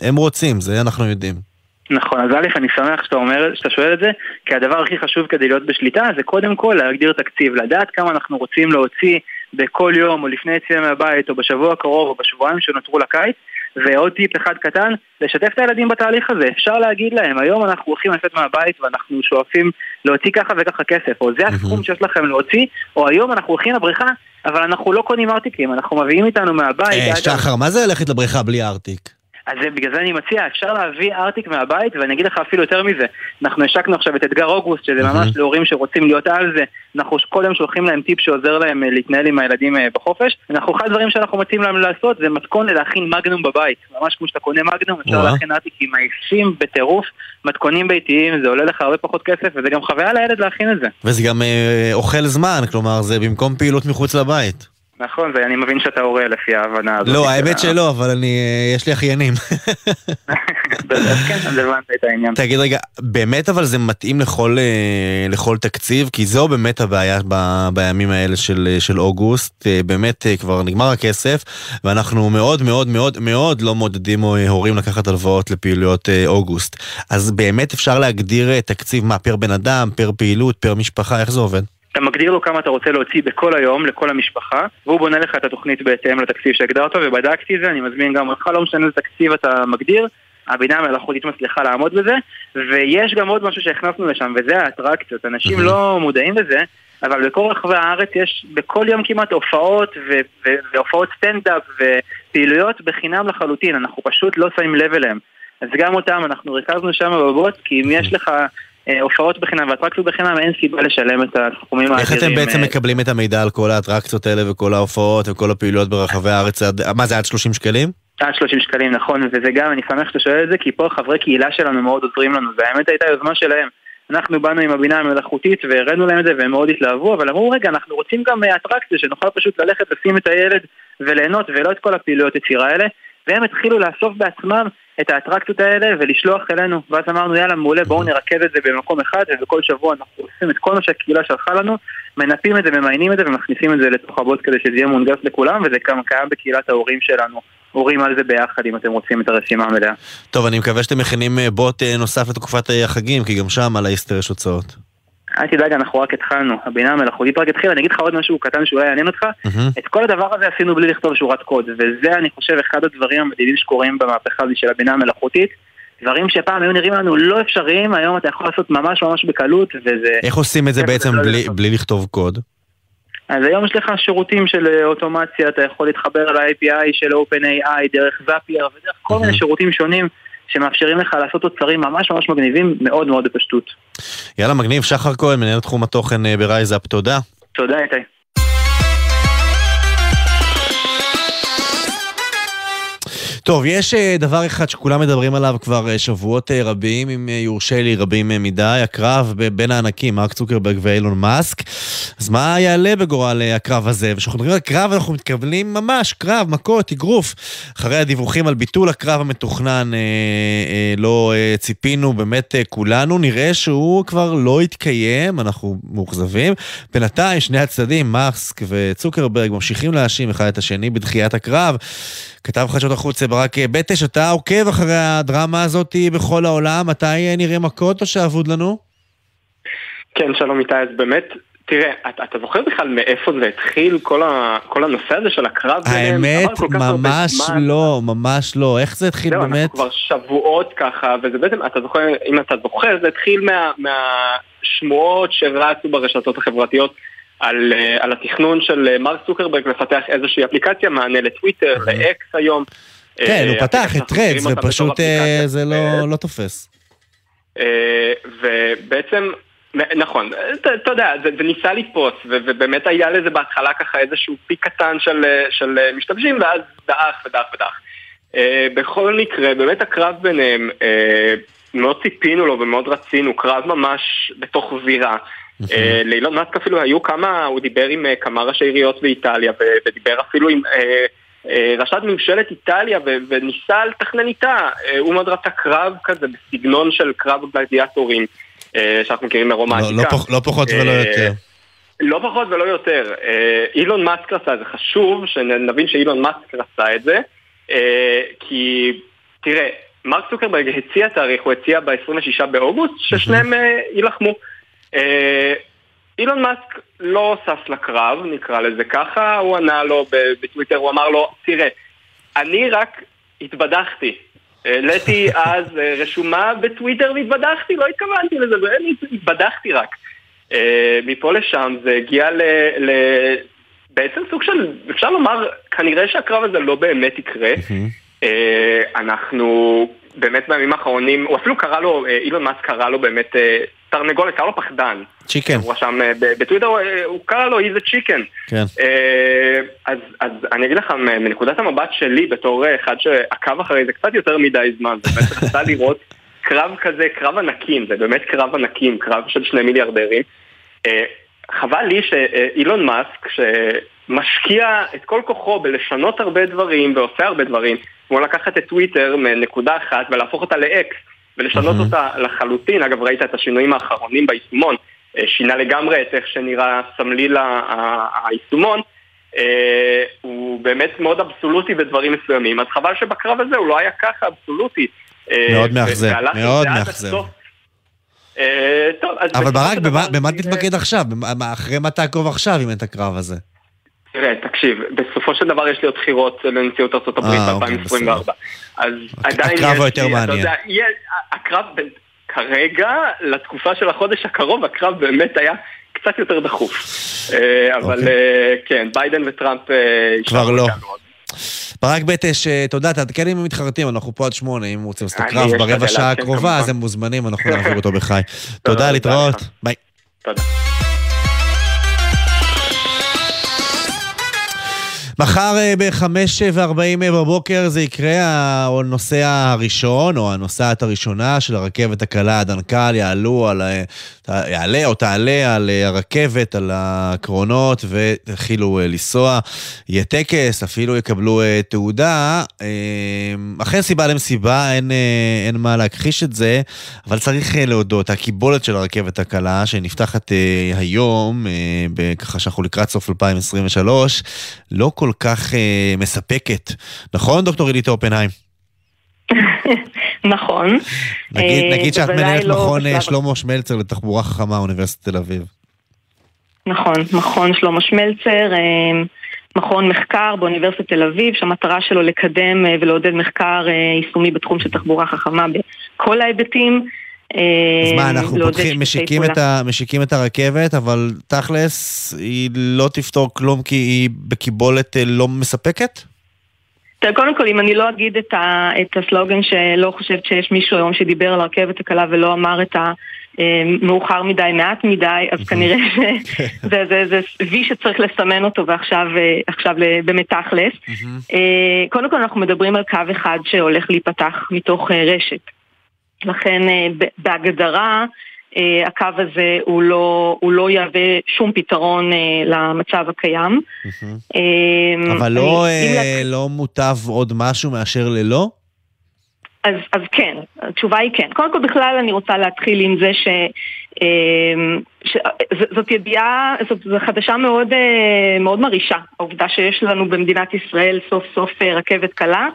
Speaker 10: הם רוצים, זה אנחנו יודעים.
Speaker 25: נכון, אז א', אני שמח שאתה אומר, שאתה שואל את זה, כי הדבר הכי חשוב כדי להיות בשליטה זה קודם כל להגדיר תקציב, לדעת כמה אנחנו רוצים להוציא בכל יום או לפני יציאה מהבית או בשבוע הקרוב או בשבועיים שנותרו לקיץ, ועוד טיפ אחד קטן, לשתף את הילדים בתהליך הזה. אפשר להגיד להם, היום אנחנו הולכים לצאת מהבית ואנחנו שואפים להוציא ככה וככה כסף, או זה הסכום שיש לכם להוציא, או היום אנחנו הולכים לבריכה, אבל אנחנו לא קונים ארטיקים, אנחנו מביאים איתנו מהבית.
Speaker 10: אה, שחר, מה זה ללכת לבריכה בלי ארטיק?
Speaker 25: אז זה, בגלל זה אני מציע, אפשר להביא ארטיק מהבית, ואני אגיד לך אפילו יותר מזה. אנחנו השקנו עכשיו את אתגר אוגוסט, שזה ממש להורים שרוצים להיות על זה. אנחנו קודם שולחים להם טיפ שעוזר להם אה, להתנהל עם הילדים אה, בחופש. אנחנו, אחד הדברים שאנחנו מציעים להם לעשות זה מתכון להכין מגנום בבית. ממש כמו שאתה קונה מגנום, אפשר
Speaker 10: וואו.
Speaker 25: להכין ארטיקים עייפים בטירוף, מתכונים ביתיים, זה עולה לך הרבה פחות כסף, וזה גם חוויה לילד להכין את זה.
Speaker 10: וזה גם אה, אוכל זמן, כלומר, זה במקום פעילות מחוץ לבית.
Speaker 25: נכון, ואני מבין שאתה הורה לפי ההבנה הזאת.
Speaker 10: לא, האמת שלא, אבל אני, אה, יש לי אחיינים.
Speaker 25: אז כן, אז הבנת את העניין.
Speaker 10: תגיד רגע, באמת אבל זה מתאים לכל, אה, לכל תקציב? כי זו באמת הבעיה ב, בימים האלה של, אה, של אוגוסט. באמת כבר נגמר הכסף, ואנחנו מאוד מאוד מאוד מאוד לא מעודדים אה, הורים לקחת הלוואות לפעילויות אוגוסט. אז באמת אפשר להגדיר תקציב, מה, פר בן אדם, פר פעילות, פר משפחה, איך זה עובד?
Speaker 25: אתה מגדיר לו כמה אתה רוצה להוציא בכל היום, לכל המשפחה, והוא בונה לך את התוכנית בהתאם לתקציב שהגדרת, ובדקתי את זה, אני מזמין גם אותך, לא משנה איזה תקציב אתה מגדיר, הבינה המלאכותית מצליחה לעמוד בזה, ויש גם עוד משהו שהכנסנו לשם, וזה האטרקציות. אנשים לא מודעים לזה, אבל בכל רחבי הארץ יש בכל יום כמעט הופעות ו- ו- והופעות סטנדאפ ופעילויות בחינם לחלוטין, אנחנו פשוט לא שמים לב אליהם. אז גם אותם אנחנו ריכזנו שם בבוט, כי אם יש לך הופעות בחינם ואטרקציות בחינם, אין סיבה לשלם את הסכומים
Speaker 10: איך אתם בעצם מקבלים את המידע על כל האטרקציות האלה וכל ההופעות וכל הפעילויות ברחבי הארץ? מה זה, עד 30 שקלים?
Speaker 25: עד 30 שקלים, נכון, וזה גם, אני שמח שאתה שואל את זה, כי פה חברי קהילה שלנו מאוד עוזרים לנו, והאמת הייתה יוזמה שלהם. אנחנו באנו עם הבינה המלאכותית והראינו להם את זה והם מאוד התלהבו, אבל אמרו, רגע, אנחנו רוצים גם אה, אטרקציה, שנוכל פשוט ללכת לשים את הילד וליהנות, ולא את כל הפעילויות יצירה האלה, והם התחילו לאסוף בעצמם את האטרקציות האלה ולשלוח אלינו, ואז אמרנו, יאללה, מעולה, בואו נרכז את זה במקום אחד, ובכל שבוע אנחנו עושים את כל מה שהקהילה שלחה לנו, מנפים את זה, ממיינים את זה ומכניסים את זה לתוך הבוט כדי שזה יהיה מונגש לכולם, וזה גם קיים בקהילת ההורים שלנו. הורים על זה ביחד אם אתם רוצים את הרשימה המלאה.
Speaker 10: טוב, אני מקווה שאתם מכינים אה, בוט אה, נוסף לתקופת אה, החגים, כי גם שם על האיסטר יש הוצאות.
Speaker 25: אל תדאג, אנחנו רק התחלנו, הבינה המלאכותית רק התחילה, אני אגיד לך עוד משהו קטן שאולי יעניין אותך, את כל הדבר הזה עשינו בלי לכתוב שורת קוד, וזה אני חושב אחד הדברים המדהימים שקורים במהפכה הזו של הבינה המלאכותית, דברים שפעם היו נראים לנו לא אפשריים, היום אתה יכול לעשות ממש ממש בקלות, וזה...
Speaker 10: איך עושים את זה בעצם
Speaker 25: גדול
Speaker 10: בלי- לכתוב קוד?
Speaker 25: אז היום יש לך שירותים של אה, אוטומציה, אתה יכול להתחבר ל-API של OpenAI דרך Zapier ודרך כל מיני שירותים שונים שמאפשרים לך לעשות תוצרים ממש ממש מגניבים מאוד מאוד בפשטות.
Speaker 10: יאללה, מגניב, שחר כהן, מנהל תחום התוכן אה, ב RiseUp, תודה.
Speaker 25: תודה איתי.
Speaker 10: טוב, יש אה, דבר אחד שכולם מדברים עליו כבר אה, שבועות אה, רבים, אם יורשה לי, רבים מדי, הקרב בין הענקים, מרק צוקרברג ואילון מאסק. אז מה יעלה בגורל הקרב הזה? וכשאנחנו מדברים על קרב, אנחנו מתכוונים ממש, קרב, מכות, אגרוף. אחרי הדיווחים על ביטול הקרב המתוכנן, אה, אה, לא אה, ציפינו, באמת אה, כולנו, נראה שהוא כבר לא יתקיים, אנחנו מאוכזבים. בינתיים, שני הצדדים, מאסק וצוקרברג, ממשיכים להאשים אחד את השני בדחיית הקרב. כתב חדשות החוץ ברק בטש, אתה עוקב אחרי הדרמה הזאת בכל העולם, מתי נראה מכות או שאבוד לנו?
Speaker 26: כן, שלום איתי, אז באמת תראה, אתה, אתה זוכר בכלל מאיפה זה התחיל, כל, ה, כל הנושא הזה של הקרב ביניהם?
Speaker 10: האמת, ממש. לא, ממש לא. איך זה התחיל
Speaker 26: זהו,
Speaker 10: באמת?
Speaker 26: אנחנו כבר שבועות ככה, וזה בעצם, אתה זוכר, אם אתה זוכר, זה התחיל מה, מהשמועות שרצו ברשתות החברתיות על, אה, על התכנון של אה, מרק צוקרברג לפתח איזושהי אפליקציה, מענה לטוויטר, לאקס היום.
Speaker 10: כן, הוא
Speaker 26: אה,
Speaker 10: פתח
Speaker 26: אפליקציה
Speaker 10: את טרדס, ופשוט. זה לא- לא תופס.
Speaker 26: ובעצם, נכון, אתה יודע, זה, זה ניסה לתפוס, ו- ובאמת היה לזה בהתחלה ככה איזשהו פיק קטן של, של משתמשים, ואז דעך ודעך ודעך. בכל מקרה, באמת הקרב ביניהם, מאוד ציפינו לו ומאוד רצינו, קרב ממש בתוך זירה. אה, לאילון מאסק אפילו היו כמה, הוא דיבר עם אה, כמה ראשי עיריות באיטליה, ודיבר אפילו עם אה, ראשת ממשלת איטליה, וניסה לתכנן איתה. הוא מאוד רצה קרב כזה בסגנון של קרב גלדיאטורים, שאנחנו מכירים מרומא
Speaker 10: לא-
Speaker 26: העתיקה.
Speaker 10: לא לא פחות ולא יותר.
Speaker 26: לא פחות ולא יותר. אילון מאסק רצה, זה חשוב שנבין שאילון מאסק רצה את זה, כי תראה, מרק צוקרברג הציע תאריך, הוא הציע ב-26 באוגוסט, ששניהם יילחמו. אה, אילון מאסק לא שש לקרב, נקרא לזה ככה, הוא ענה לו בטוויטר, הוא אמר לו, תראה, אני רק התבדחתי. העליתי אז אה, רשומה בטוויטר והתבדחתי, לא התכוונתי לזה, ואני התבדחתי רק. אה, מפה לשם זה הגיע ל... ל... בעצם סוג של, אפשר לומר, כנראה שהקרב הזה לא באמת יקרה. אנחנו באמת בימים האחרונים, הוא אפילו קרא לו, אילון מאסק קרא לו באמת תרנגולת, קרא לו פחדן.
Speaker 10: צ'יקן.
Speaker 26: הוא רשם אה, בטוויטר, אה, הוא קרא לו a chicken.
Speaker 10: כן.
Speaker 26: אה, אז, אז אני אגיד לך, מנקודת המבט שלי, בתור אחד שעקב אחרי זה קצת יותר מדי זמן, ובאמת רצה לראות קרב כזה, קרב ענקים, זה באמת קרב ענקים, קרב של שני מיליארדרים. חבל לי שאילון מאסק, שמשקיע את כל כוחו בלשנות הרבה דברים ועושה הרבה דברים, כמו לקחת את טוויטר מנקודה אחת ולהפוך אותה לאקס, ולשנות אותה לחלוטין, אגב ראית את השינויים האחרונים ביישומון, אה, שינה לגמרי את איך שנראה סמליל היישומון, אה, הוא באמת מאוד אבסולוטי בדברים מסוימים, אז חבל שבקרב הזה הוא לא היה ככה אבסולוטי. אה,
Speaker 10: מאוד מאכזב, מאוד מאכזב.
Speaker 26: אה, טוב, אז
Speaker 10: אבל ברק, במה- תתמקד עכשיו? אחרי מה תעקוב עכשיו אם אין את הקרב הזה?
Speaker 26: תראה, תקשיב, בסופו של דבר יש לי עוד בחירות לנשיאות הברית
Speaker 10: אה, אוקיי,
Speaker 26: ב-2024. אז עדיין יש...
Speaker 10: הקרב היותר מעניין.
Speaker 26: הקרב, ב- כרגע, לתקופה של החודש הקרוב, הקרב באמת היה קצת יותר דחוף. אה, אבל אה, כן, ביידן וטראמפ...
Speaker 10: אוקיי. כבר לא. ברק בטש, תודה, תעדכן אם הם מתחרטים, אנחנו פה עד שמונה, אם רוצים לעשות הקרב ברבע שעה
Speaker 26: לעדכן
Speaker 10: הקרובה. אז הם מוזמנים, אנחנו נעביר אותו בחי.
Speaker 26: תודה
Speaker 10: להתראות. ביי.
Speaker 26: תודה.
Speaker 10: מחר אה, ב-5.40 בבוקר זה יקרה הנוסע הראשון, או הנוסעת הראשונה של הרכבת הקלה עד אנקל, יעלו על, ה- יעלה או תעלה על אה, הרכבת, על הקרונות, והתחילו אה, לנסוע. יהיה טקס, אפילו יקבלו אה, תעודה. אה, אכן סיבה למסיבה, אין, אה, אין מה להכחיש את זה, אבל צריך אה, להודות, הקיבולת של הרכבת הקלה, שנפתחת אה, היום, אה, ככה שאנחנו לקראת סוף 2023, לא כל כך אה, מספקת. נכון, דוקטור עילית אופנהיים?
Speaker 27: נכון.
Speaker 10: נגיד,
Speaker 27: אה,
Speaker 10: נגיד שאת מנהלת
Speaker 27: לא
Speaker 10: מכון אה,
Speaker 27: בשלב-
Speaker 10: שלמה שמלצר לתחבורה חכמה, אוניברסיטת תל אביב.
Speaker 27: נכון, מכון שלמה שמלצר, אה, מכון מחקר באוניברסיטת תל אביב, שהמטרה שלו לקדם ולעודד מחקר יישומי בתחום של תחבורה חכמה בכל ההיבטים. אה,
Speaker 10: אז מה, אנחנו
Speaker 27: לעודד
Speaker 10: פותחים, משיקים. את, ה, משיקים את הרכבת, אבל תכלס היא לא תפתור כלום כי היא בקיבולת אה, לא מספקת?
Speaker 27: תראה, קודם כל, אם אני לא אגיד את, ה, את הסלוגן שלא חושבת שיש מישהו היום שדיבר על הרכבת הקלה ולא אמר את המאוחר מדי, מעט מדי, אז כנראה שזה זה, זה וי שצריך לסמן אותו ועכשיו אה, עכשיו באמת תכלס. אה, קודם כל, אנחנו מדברים על קו אחד שהולך להיפתח מתוך אה, רשת. לכן אה, בהגדרה אה, הקו הזה הוא לא, הוא לא יהווה שום פתרון אה, למצב הקיים.
Speaker 10: אבל לא, לא מוטב עוד משהו מאשר ללא?
Speaker 27: אז, אז כן, התשובה היא כן. קודם כל בכלל אני רוצה להתחיל עם זה ש... אמ, ש... זאת ידיעה, זאת, זאת חדשה מאוד, אה, מאוד מרעישה, העובדה שיש לנו במדינת ישראל סוף סוף אה, רכבת קלה,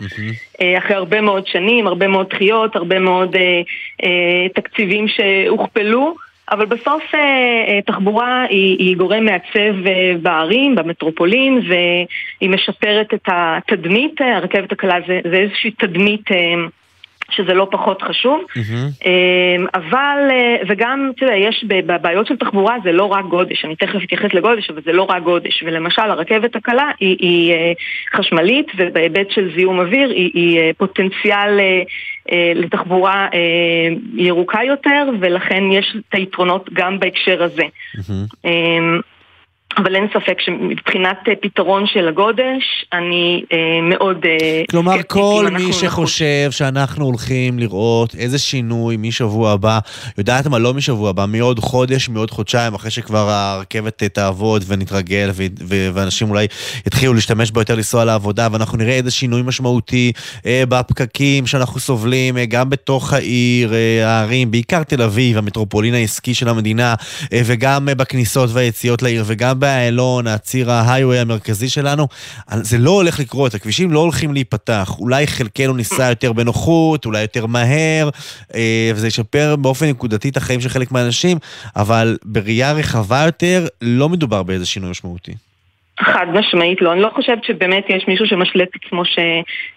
Speaker 27: אה, אחרי הרבה מאוד שנים, הרבה מאוד דחיות, הרבה מאוד תקציבים שהוכפלו. אבל בסוף תחבורה היא, היא גורם מעצב בערים, במטרופולין, והיא משפרת את התדמית, הרכבת הקלה זה, זה איזושהי תדמית שזה לא פחות חשוב.
Speaker 10: Mm-hmm.
Speaker 27: אבל, אה, וגם, אתה יודע, יש בבעיות של תחבורה זה לא רק גודש, אני תכף אתייחס לגודש, אבל זה לא רק גודש. ולמשל, הרכבת הקלה היא, היא אה, חשמלית, ובהיבט של זיהום אוויר היא, היא אה, פוטנציאל לתחבורה ירוקה יותר, ולכן יש את היתרונות גם בהקשר הזה. אה, אבל אין ספק שמבחינת אה, פתרון של הגודש, אני אה, מאוד... אה,
Speaker 10: כלומר, כל מי. שחושב שאנחנו הולכים לראות איזה שינוי משבוע הבא, יודעת מה, לא משבוע הבא, מעוד חודש, מעוד חודשיים, אחרי שכבר הרכבת אה, תעבוד ונתרגל, ו- ו- ואנשים אולי יתחילו להשתמש בה יותר לנסוע לעבודה, ואנחנו נראה איזה שינוי משמעותי אה, בפקקים שאנחנו סובלים, אה, גם בתוך העיר, אה, הערים, בעיקר תל אביב, המטרופולין העסקי של המדינה, אה, וגם אה, בכניסות והיציאות לעיר, וגם באיילון, הציר ההיי-ווי המרכזי שלנו. זה לא הולך לקרות, הכבישים לא הולכים להיפתח. אולי חלקנו ניסע יותר בנוחות, אולי יותר מהר, אה, וזה ישפר באופן נקודתי את החיים של חלק מהאנשים, אבל בראייה רחבה יותר, לא מדובר באיזה שינוי משמעותי.
Speaker 27: חד משמעית לא. אני לא חושבת שבאמת יש מישהו שמשלה את עצמו ש,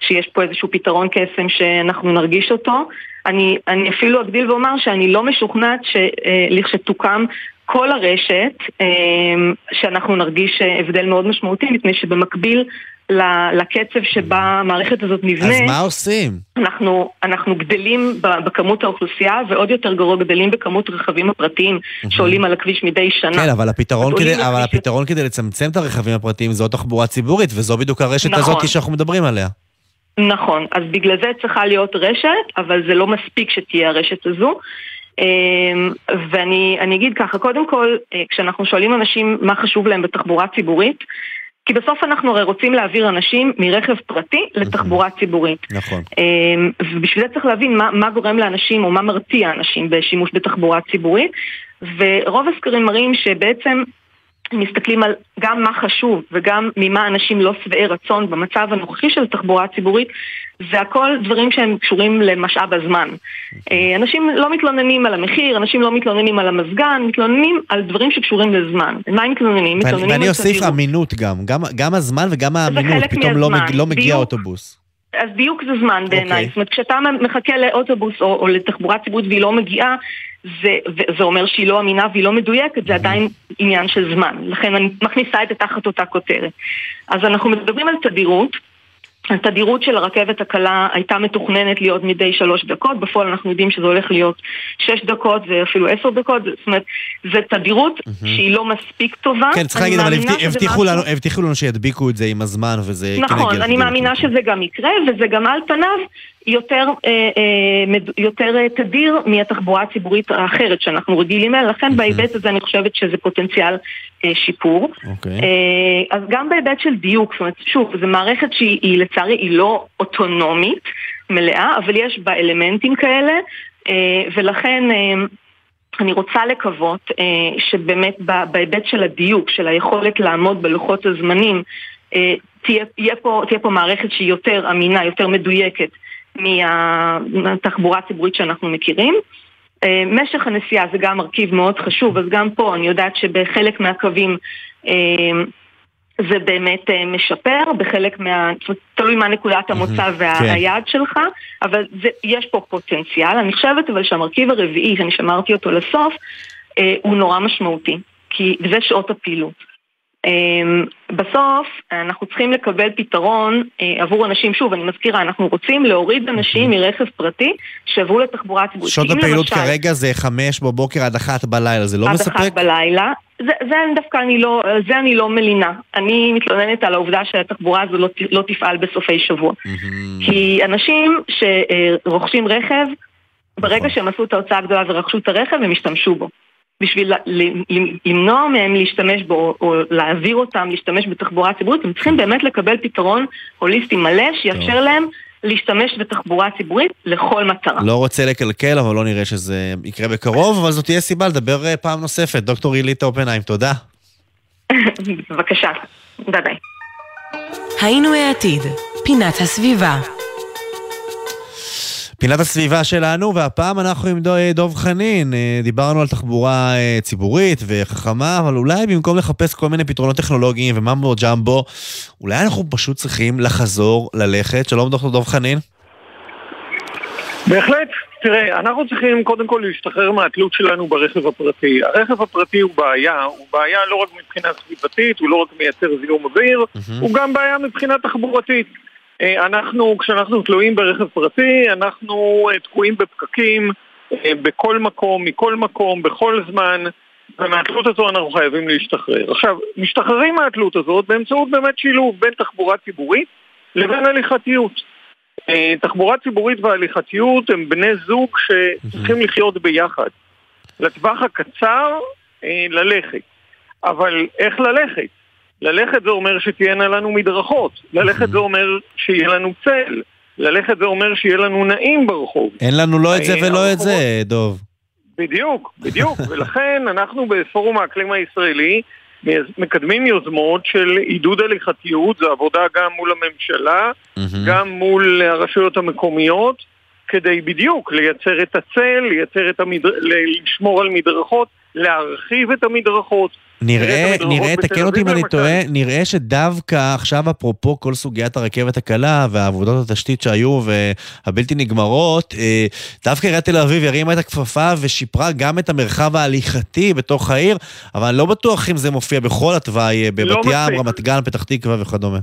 Speaker 27: שיש פה איזשהו פתרון קסם שאנחנו נרגיש אותו. אני, אני אפילו אגדיל ואומר שאני לא משוכנעת שלכשתוקם כל הרשת, אה, שאנחנו נרגיש הבדל מאוד משמעותי, מפני שבמקביל לקצב שבה המערכת הזאת נבנה,
Speaker 10: אז מה עושים?
Speaker 27: אנחנו, אנחנו גדלים בכמות האוכלוסייה ועוד יותר גרוע גדלים בכמות הרכבים הפרטיים שעולים על הכביש מדי שנה.
Speaker 10: כן, אבל הפתרון, כדי, אבל הפתרון כדי לצמצם את הרכבים הפרטיים זו תחבורה ציבורית, וזו בדיוק הרשת
Speaker 27: נכון.
Speaker 10: הזאת שאנחנו מדברים עליה.
Speaker 27: נכון, אז בגלל זה צריכה להיות רשת, אבל זה לא מספיק שתהיה הרשת הזו. אמ, ואני אני אגיד ככה, קודם כל, אה, כשאנחנו שואלים אנשים מה חשוב להם בתחבורה ציבורית, כי בסוף אנחנו הרי רוצים להעביר אנשים מרכב פרטי לתחבורה ציבורית.
Speaker 10: נכון.
Speaker 27: אמ, ובשביל זה צריך להבין מה, מה גורם לאנשים או מה מרתיע אנשים בשימוש בתחבורה ציבורית. ורוב הסקרים מראים שבעצם מסתכלים על גם מה חשוב וגם ממה אנשים לא שבעי רצון במצב הנוכחי של תחבורה ציבורית, זה הכל דברים שהם קשורים למשאב הזמן. אה, אנשים לא מתלוננים על המחיר, אנשים לא מתלוננים על המזגן, מתלוננים על דברים שקשורים לזמן. מה הם מתלוננים?
Speaker 10: ואני,
Speaker 27: מתלוננים
Speaker 10: ואני
Speaker 27: על
Speaker 10: אוסיף. אמינות גם, גם, גם הזמן וגם האמינות, פתאום לא, מג, לא מגיע
Speaker 27: בדיוק.
Speaker 10: אוטובוס.
Speaker 27: אז דיוק זה זמן בעיניי.
Speaker 10: אוקיי.
Speaker 27: זאת אומרת, כשאתה מחכה לאוטובוס או, או לתחבורה ציבורית והיא לא מגיעה, זה, זה אומר שהיא לא אמינה והיא לא מדויקת, זה עדיין עניין של זמן. לכן אני מכניסה את זה תחת אותה כותרת. אז אנחנו מדברים על תדירות. התדירות של הרכבת הקלה הייתה מתוכננת להיות מדי שלוש דקות, בפועל אנחנו יודעים שזה הולך להיות שש דקות ואפילו עשר דקות, זאת אומרת, זו תדירות שהיא לא מספיק טובה.
Speaker 10: כן, צריך להגיד, אבל הבטיחו לנו, הבטיחו לנו שידביקו את זה עם הזמן, וזה
Speaker 27: נכון, אני מאמינה שזה גם יקרה, וזה גם על פניו יותר, אה, אה, יותר אה, תדיר מהתחבורה הציבורית האחרת שאנחנו רגילים אליה, לכן בהיבט הזה אני חושבת שזה פוטנציאל שיפור.
Speaker 10: אוקיי.
Speaker 27: אה, אז גם בהיבט של דיוק, זאת אומרת, שוב, זו מערכת שהיא היא, לצערי היא לא אוטונומית מלאה, אבל יש בה אלמנטים כאלה, ולכן... אני רוצה לקוות שבאמת בהיבט של הדיוק, של היכולת לעמוד בלוחות הזמנים, תהיה, תהיה, פה, תהיה פה מערכת שהיא יותר אמינה, יותר מדויקת מהתחבורה הציבורית שאנחנו מכירים. אה, משך הנסיעה זה גם מרכיב מאוד חשוב, אז גם פה אני יודעת שבחלק מהקווים אה, זה באמת אה, משפר, בחלק מה... תלוי מה נקודת המוצא
Speaker 28: כן.
Speaker 27: והיעד שלך, אבל זה, יש פה פוטנציאל. אני חושבת אבל שהמרכיב הרביעי, שאני שמרתי אותו לסוף, הוא נורא משמעותי, כי זה שעות הפעילות. אמ, בסוף אנחנו צריכים לקבל פתרון אה, עבור אנשים, שוב אני מזכירה, אנחנו רוצים להוריד אנשים מרכב פרטי שעברו לתחבורה ציבורית.
Speaker 10: שעות הפעילות
Speaker 27: למשל-
Speaker 10: כרגע זה חמש בבוקר עד אחת בלילה, זה לא
Speaker 27: עד
Speaker 10: מספק?
Speaker 27: אחת בלילה. זה, זה דווקא אני לא, זה אני לא מלינה. אני מתלוננת על העובדה שהתחבורה הזו לא, לא תפעל בסופי שבוע. כי אנשים שרוכשים רכב, ברגע
Speaker 10: נכון.
Speaker 27: שהם עשו את ההוצאה הגדולה ורכשו את הרכב, הם השתמשו בו. בשביל ל- ל- למנוע מהם להשתמש בו, או- או להעביר אותם להשתמש בתחבורה ציבורית, הם צריכים באמת לקבל פתרון הוליסטי מלא, שיאפשר להם להשתמש בתחבורה ציבורית לכל מטרה.
Speaker 10: לא רוצה לקלקל, אבל לא נראה שזה יקרה בקרוב, אבל זאת תהיה סיבה לדבר אה, פעם נוספת. דוקטור אילית אופנהיים, תודה.
Speaker 27: בבקשה, ביי ביי.
Speaker 21: היינו העתיד, פינת הסביבה.
Speaker 10: פינת הסביבה שלנו, והפעם אנחנו עם דוב חנין. אה, דיברנו על תחבורה אה, ציבורית וחכמה, אבל אולי במקום לחפש כל מיני פתרונות טכנולוגיים וממבו ג'מבו, אולי אנחנו פשוט צריכים לחזור ללכת. שלום דוקטור דוב חנין.
Speaker 28: בהחלט. תראה, אנחנו צריכים קודם כל להשתחרר מהתלות שלנו ברכב הפרטי. הרכב הפרטי הוא בעיה, הוא בעיה לא רק מבחינה סביבתית, הוא לא רק מייצר זיהום אוויר, mm-hmm. הוא גם בעיה מבחינה תחבורתית. אה, אנחנו, כשאנחנו תלויים ברכב פרטי, אנחנו אה, תקועים בפקקים אה, בכל מקום, מכל מקום, בכל זמן, ומהתלות הזו אנחנו חייבים להשתחרר. עכשיו, משתחררים מהתלות הזאת באמצעות באמת שילוב בין תחבורה ציבורית לבין הליכתיות. תחבורה ציבורית והליכתיות הם בני זוג שצריכים לחיות ביחד. לטווח הקצר, ללכת. אבל איך ללכת? ללכת זה אומר שתהיינה לנו מדרכות, ללכת זה אומר שיהיה לנו צל, ללכת זה אומר שיהיה לנו נעים ברחוב.
Speaker 10: אין לנו לא את זה ולא את זה, דוב.
Speaker 28: בדיוק, בדיוק, ולכן אנחנו בפורום האקלים הישראלי מקדמים יוזמות של עידוד הליכתיות, זו עבודה גם מול הממשלה, גם מול הרשויות המקומיות, כדי בדיוק לייצר את הצל, לייצר את המדר... לשמור על מדרכות, להרחיב את המדרכות.
Speaker 10: נראה, נראה, תקן אותי אם אני טועה, נראה שדווקא עכשיו, אפרופו כל סוגיית הרכבת הקלה והעבודות התשתית שהיו והבלתי נגמרות, אה, דווקא עיריית תל אביב הרימה את הכפפה ושיפרה גם את המרחב ההליכתי בתוך העיר, אבל אני לא בטוח אם זה מופיע בכל התוואי, אה, בבת לא ים, רמת גן, פתח תקווה וכדומה.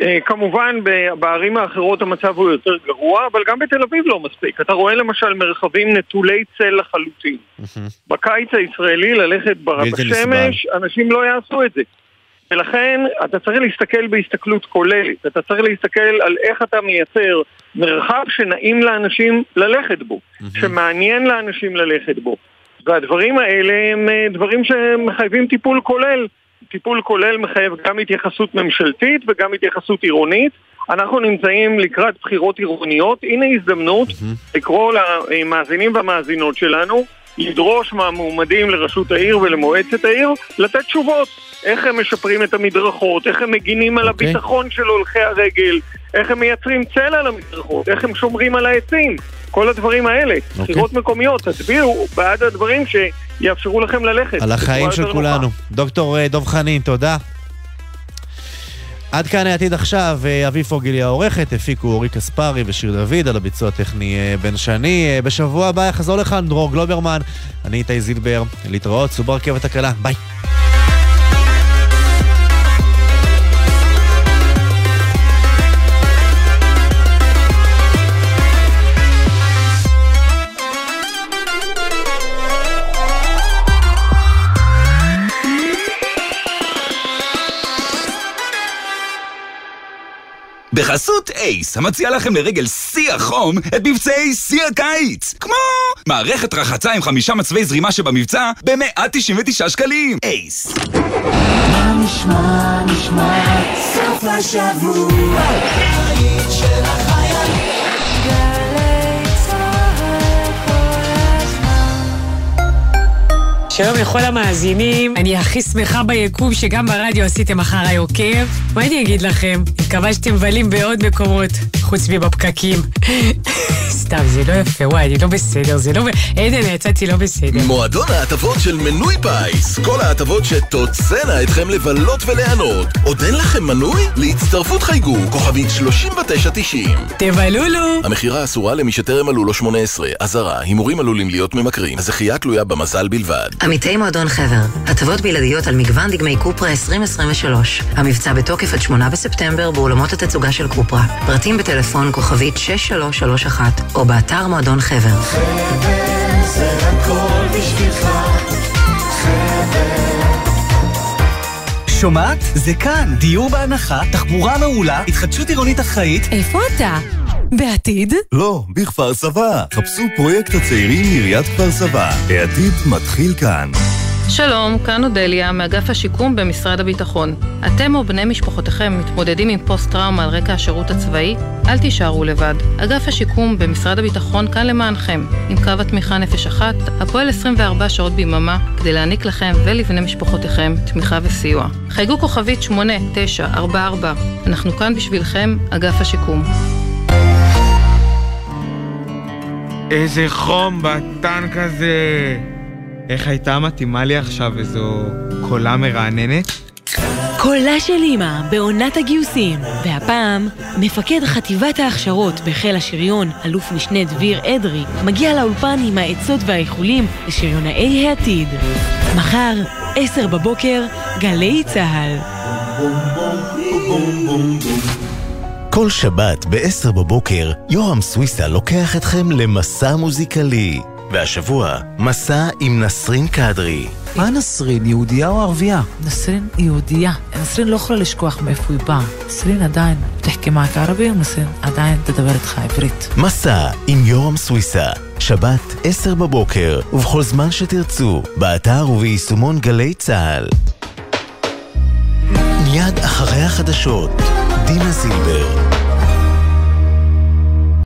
Speaker 28: אה, כמובן בערים האחרות המצב הוא יותר גרוע, אבל גם בתל אביב לא מספיק. אתה רואה למשל מרחבים נטולי צל לחלוטין. בקיץ הישראלי ללכת בשמש, אנשים לא יעשו את זה. ולכן אתה צריך להסתכל בהסתכלות כוללת, אתה צריך להסתכל על איך אתה מייצר מרחב שנעים לאנשים ללכת בו, שמעניין לאנשים ללכת בו. והדברים האלה הם אה, דברים שמחייבים טיפול כולל. טיפול כולל מחייב גם התייחסות ממשלתית וגם התייחסות עירונית. אנחנו נמצאים לקראת בחירות עירוניות, הנה הזדמנות לקרוא למאזינים והמאזינות שלנו לדרוש מהמועמדים לראשות העיר ולמועצת העיר לתת תשובות. איך הם משפרים את המדרכות, איך הם מגינים על אוקיי. הביטחון של הולכי הרגל, איך הם מייצרים צל על המדרכות, איך הם שומרים על העצים. כל הדברים האלה. אוקיי. בחירות מקומיות, תצביעו בעד הדברים שיאפשרו לכם ללכת.
Speaker 10: על החיים של כולנו. דוקטור אה, דב חנין, תודה. עד כאן העתיד עכשיו, אה, אבי פוגל העורכת, הפיקו אורי קספרי ושיר דוד על הביצוע הטכני אה, בן שני. בשבוע הבא יחזור לכאן דרור גלוברמן, אני איתי זילבר, להתראות, סעו ברכבת הקלה, ביי.
Speaker 29: בחסות אייס, המציע לכם לרגל שיא החום את מבצעי שיא הקיץ. כמו מערכת רחצה עם חמישה מצבי זרימה שבמבצע ב-199 שקלים. אייס. מה נשמע, נשמע, סוף השבוע,
Speaker 30: שלום לכל המאזינים, אני הכי שמחה ביקום שגם ברדיו עשיתם אחריי עוקב. מה אני אגיד לכם? מקווה שאתם מבלים בעוד מקומות, חוץ מבפקקים. סתם, זה לא יפה, וואי, אני לא בסדר, זה לא... עדן, יצאתי לא בסדר.
Speaker 31: מועדון ההטבות של מנוי פיס. כל ההטבות שתוצאנה אתכם לבלות וליהנות. עוד אין לכם מנוי? להצטרפות חייגו, כוכבית 3990.
Speaker 30: תבלולו!
Speaker 31: המכירה אסורה למי שטרם מלאו לו 18. אזהרה, הימורים עלולים להיות ממכרים. הזכייה תלויה במזל בלבד.
Speaker 32: עמיתי מועדון חבר, הטבות בלעדיות על מגוון דגמי קופרה 2023. המבצע בתוקף עד 8 בספטמבר באולמות התצוגה של קופרה. פרטים בטלפון כוכבית 6331 או באתר מועדון חבר. חבר זה הכל בשבילך,
Speaker 33: שומעת? זה כאן, דיור בהנחה, תחבורה מעולה, התחדשות עירונית אחראית.
Speaker 30: איפה אתה? בעתיד?
Speaker 31: לא, בכפר סבא. חפשו פרויקט הצעירים מעיריית כפר סבא. העתיד מתחיל כאן.
Speaker 34: שלום, כאן אודליה, מאגף השיקום במשרד הביטחון. אתם או בני משפחותיכם מתמודדים עם פוסט-טראומה על רקע השירות הצבאי? אל תישארו לבד. אגף השיקום במשרד הביטחון כאן למענכם, עם קו התמיכה נפש אחת, הפועל 24 שעות ביממה, כדי להעניק לכם ולבני משפחותיכם תמיכה וסיוע. חייגו כוכבית 8944, אנחנו כאן בשבילכם, אגף השיקום.
Speaker 28: איזה חום בטנק הזה! איך הייתה מתאימה לי עכשיו איזו קולה מרעננת?
Speaker 19: קולה של אימא בעונת הגיוסים, והפעם מפקד חטיבת ההכשרות בחיל השריון, אלוף משנה דביר אדרי, מגיע לאולפן עם העצות והאיחולים לשריונאי העתיד. מחר, עשר בבוקר, גלי צה"ל.
Speaker 1: כל שבת ב-10 בבוקר, יורם סוויסה לוקח אתכם למסע מוזיקלי. והשבוע, מסע עם נסרין קדרי.
Speaker 35: מה נסרין, יהודייה או ערבייה? נסרין יהודייה. נסרין לא יכולה לשכוח מאיפה היא באה. נסרין עדיין תחכי מעק ערבי, נסרין עדיין תדבר איתך עברית.
Speaker 1: מסע עם יורם סוויסה, שבת, 10 בבוקר, ובכל זמן שתרצו, באתר וביישומון גלי צה"ל. מיד אחרי החדשות, דינה זילבר.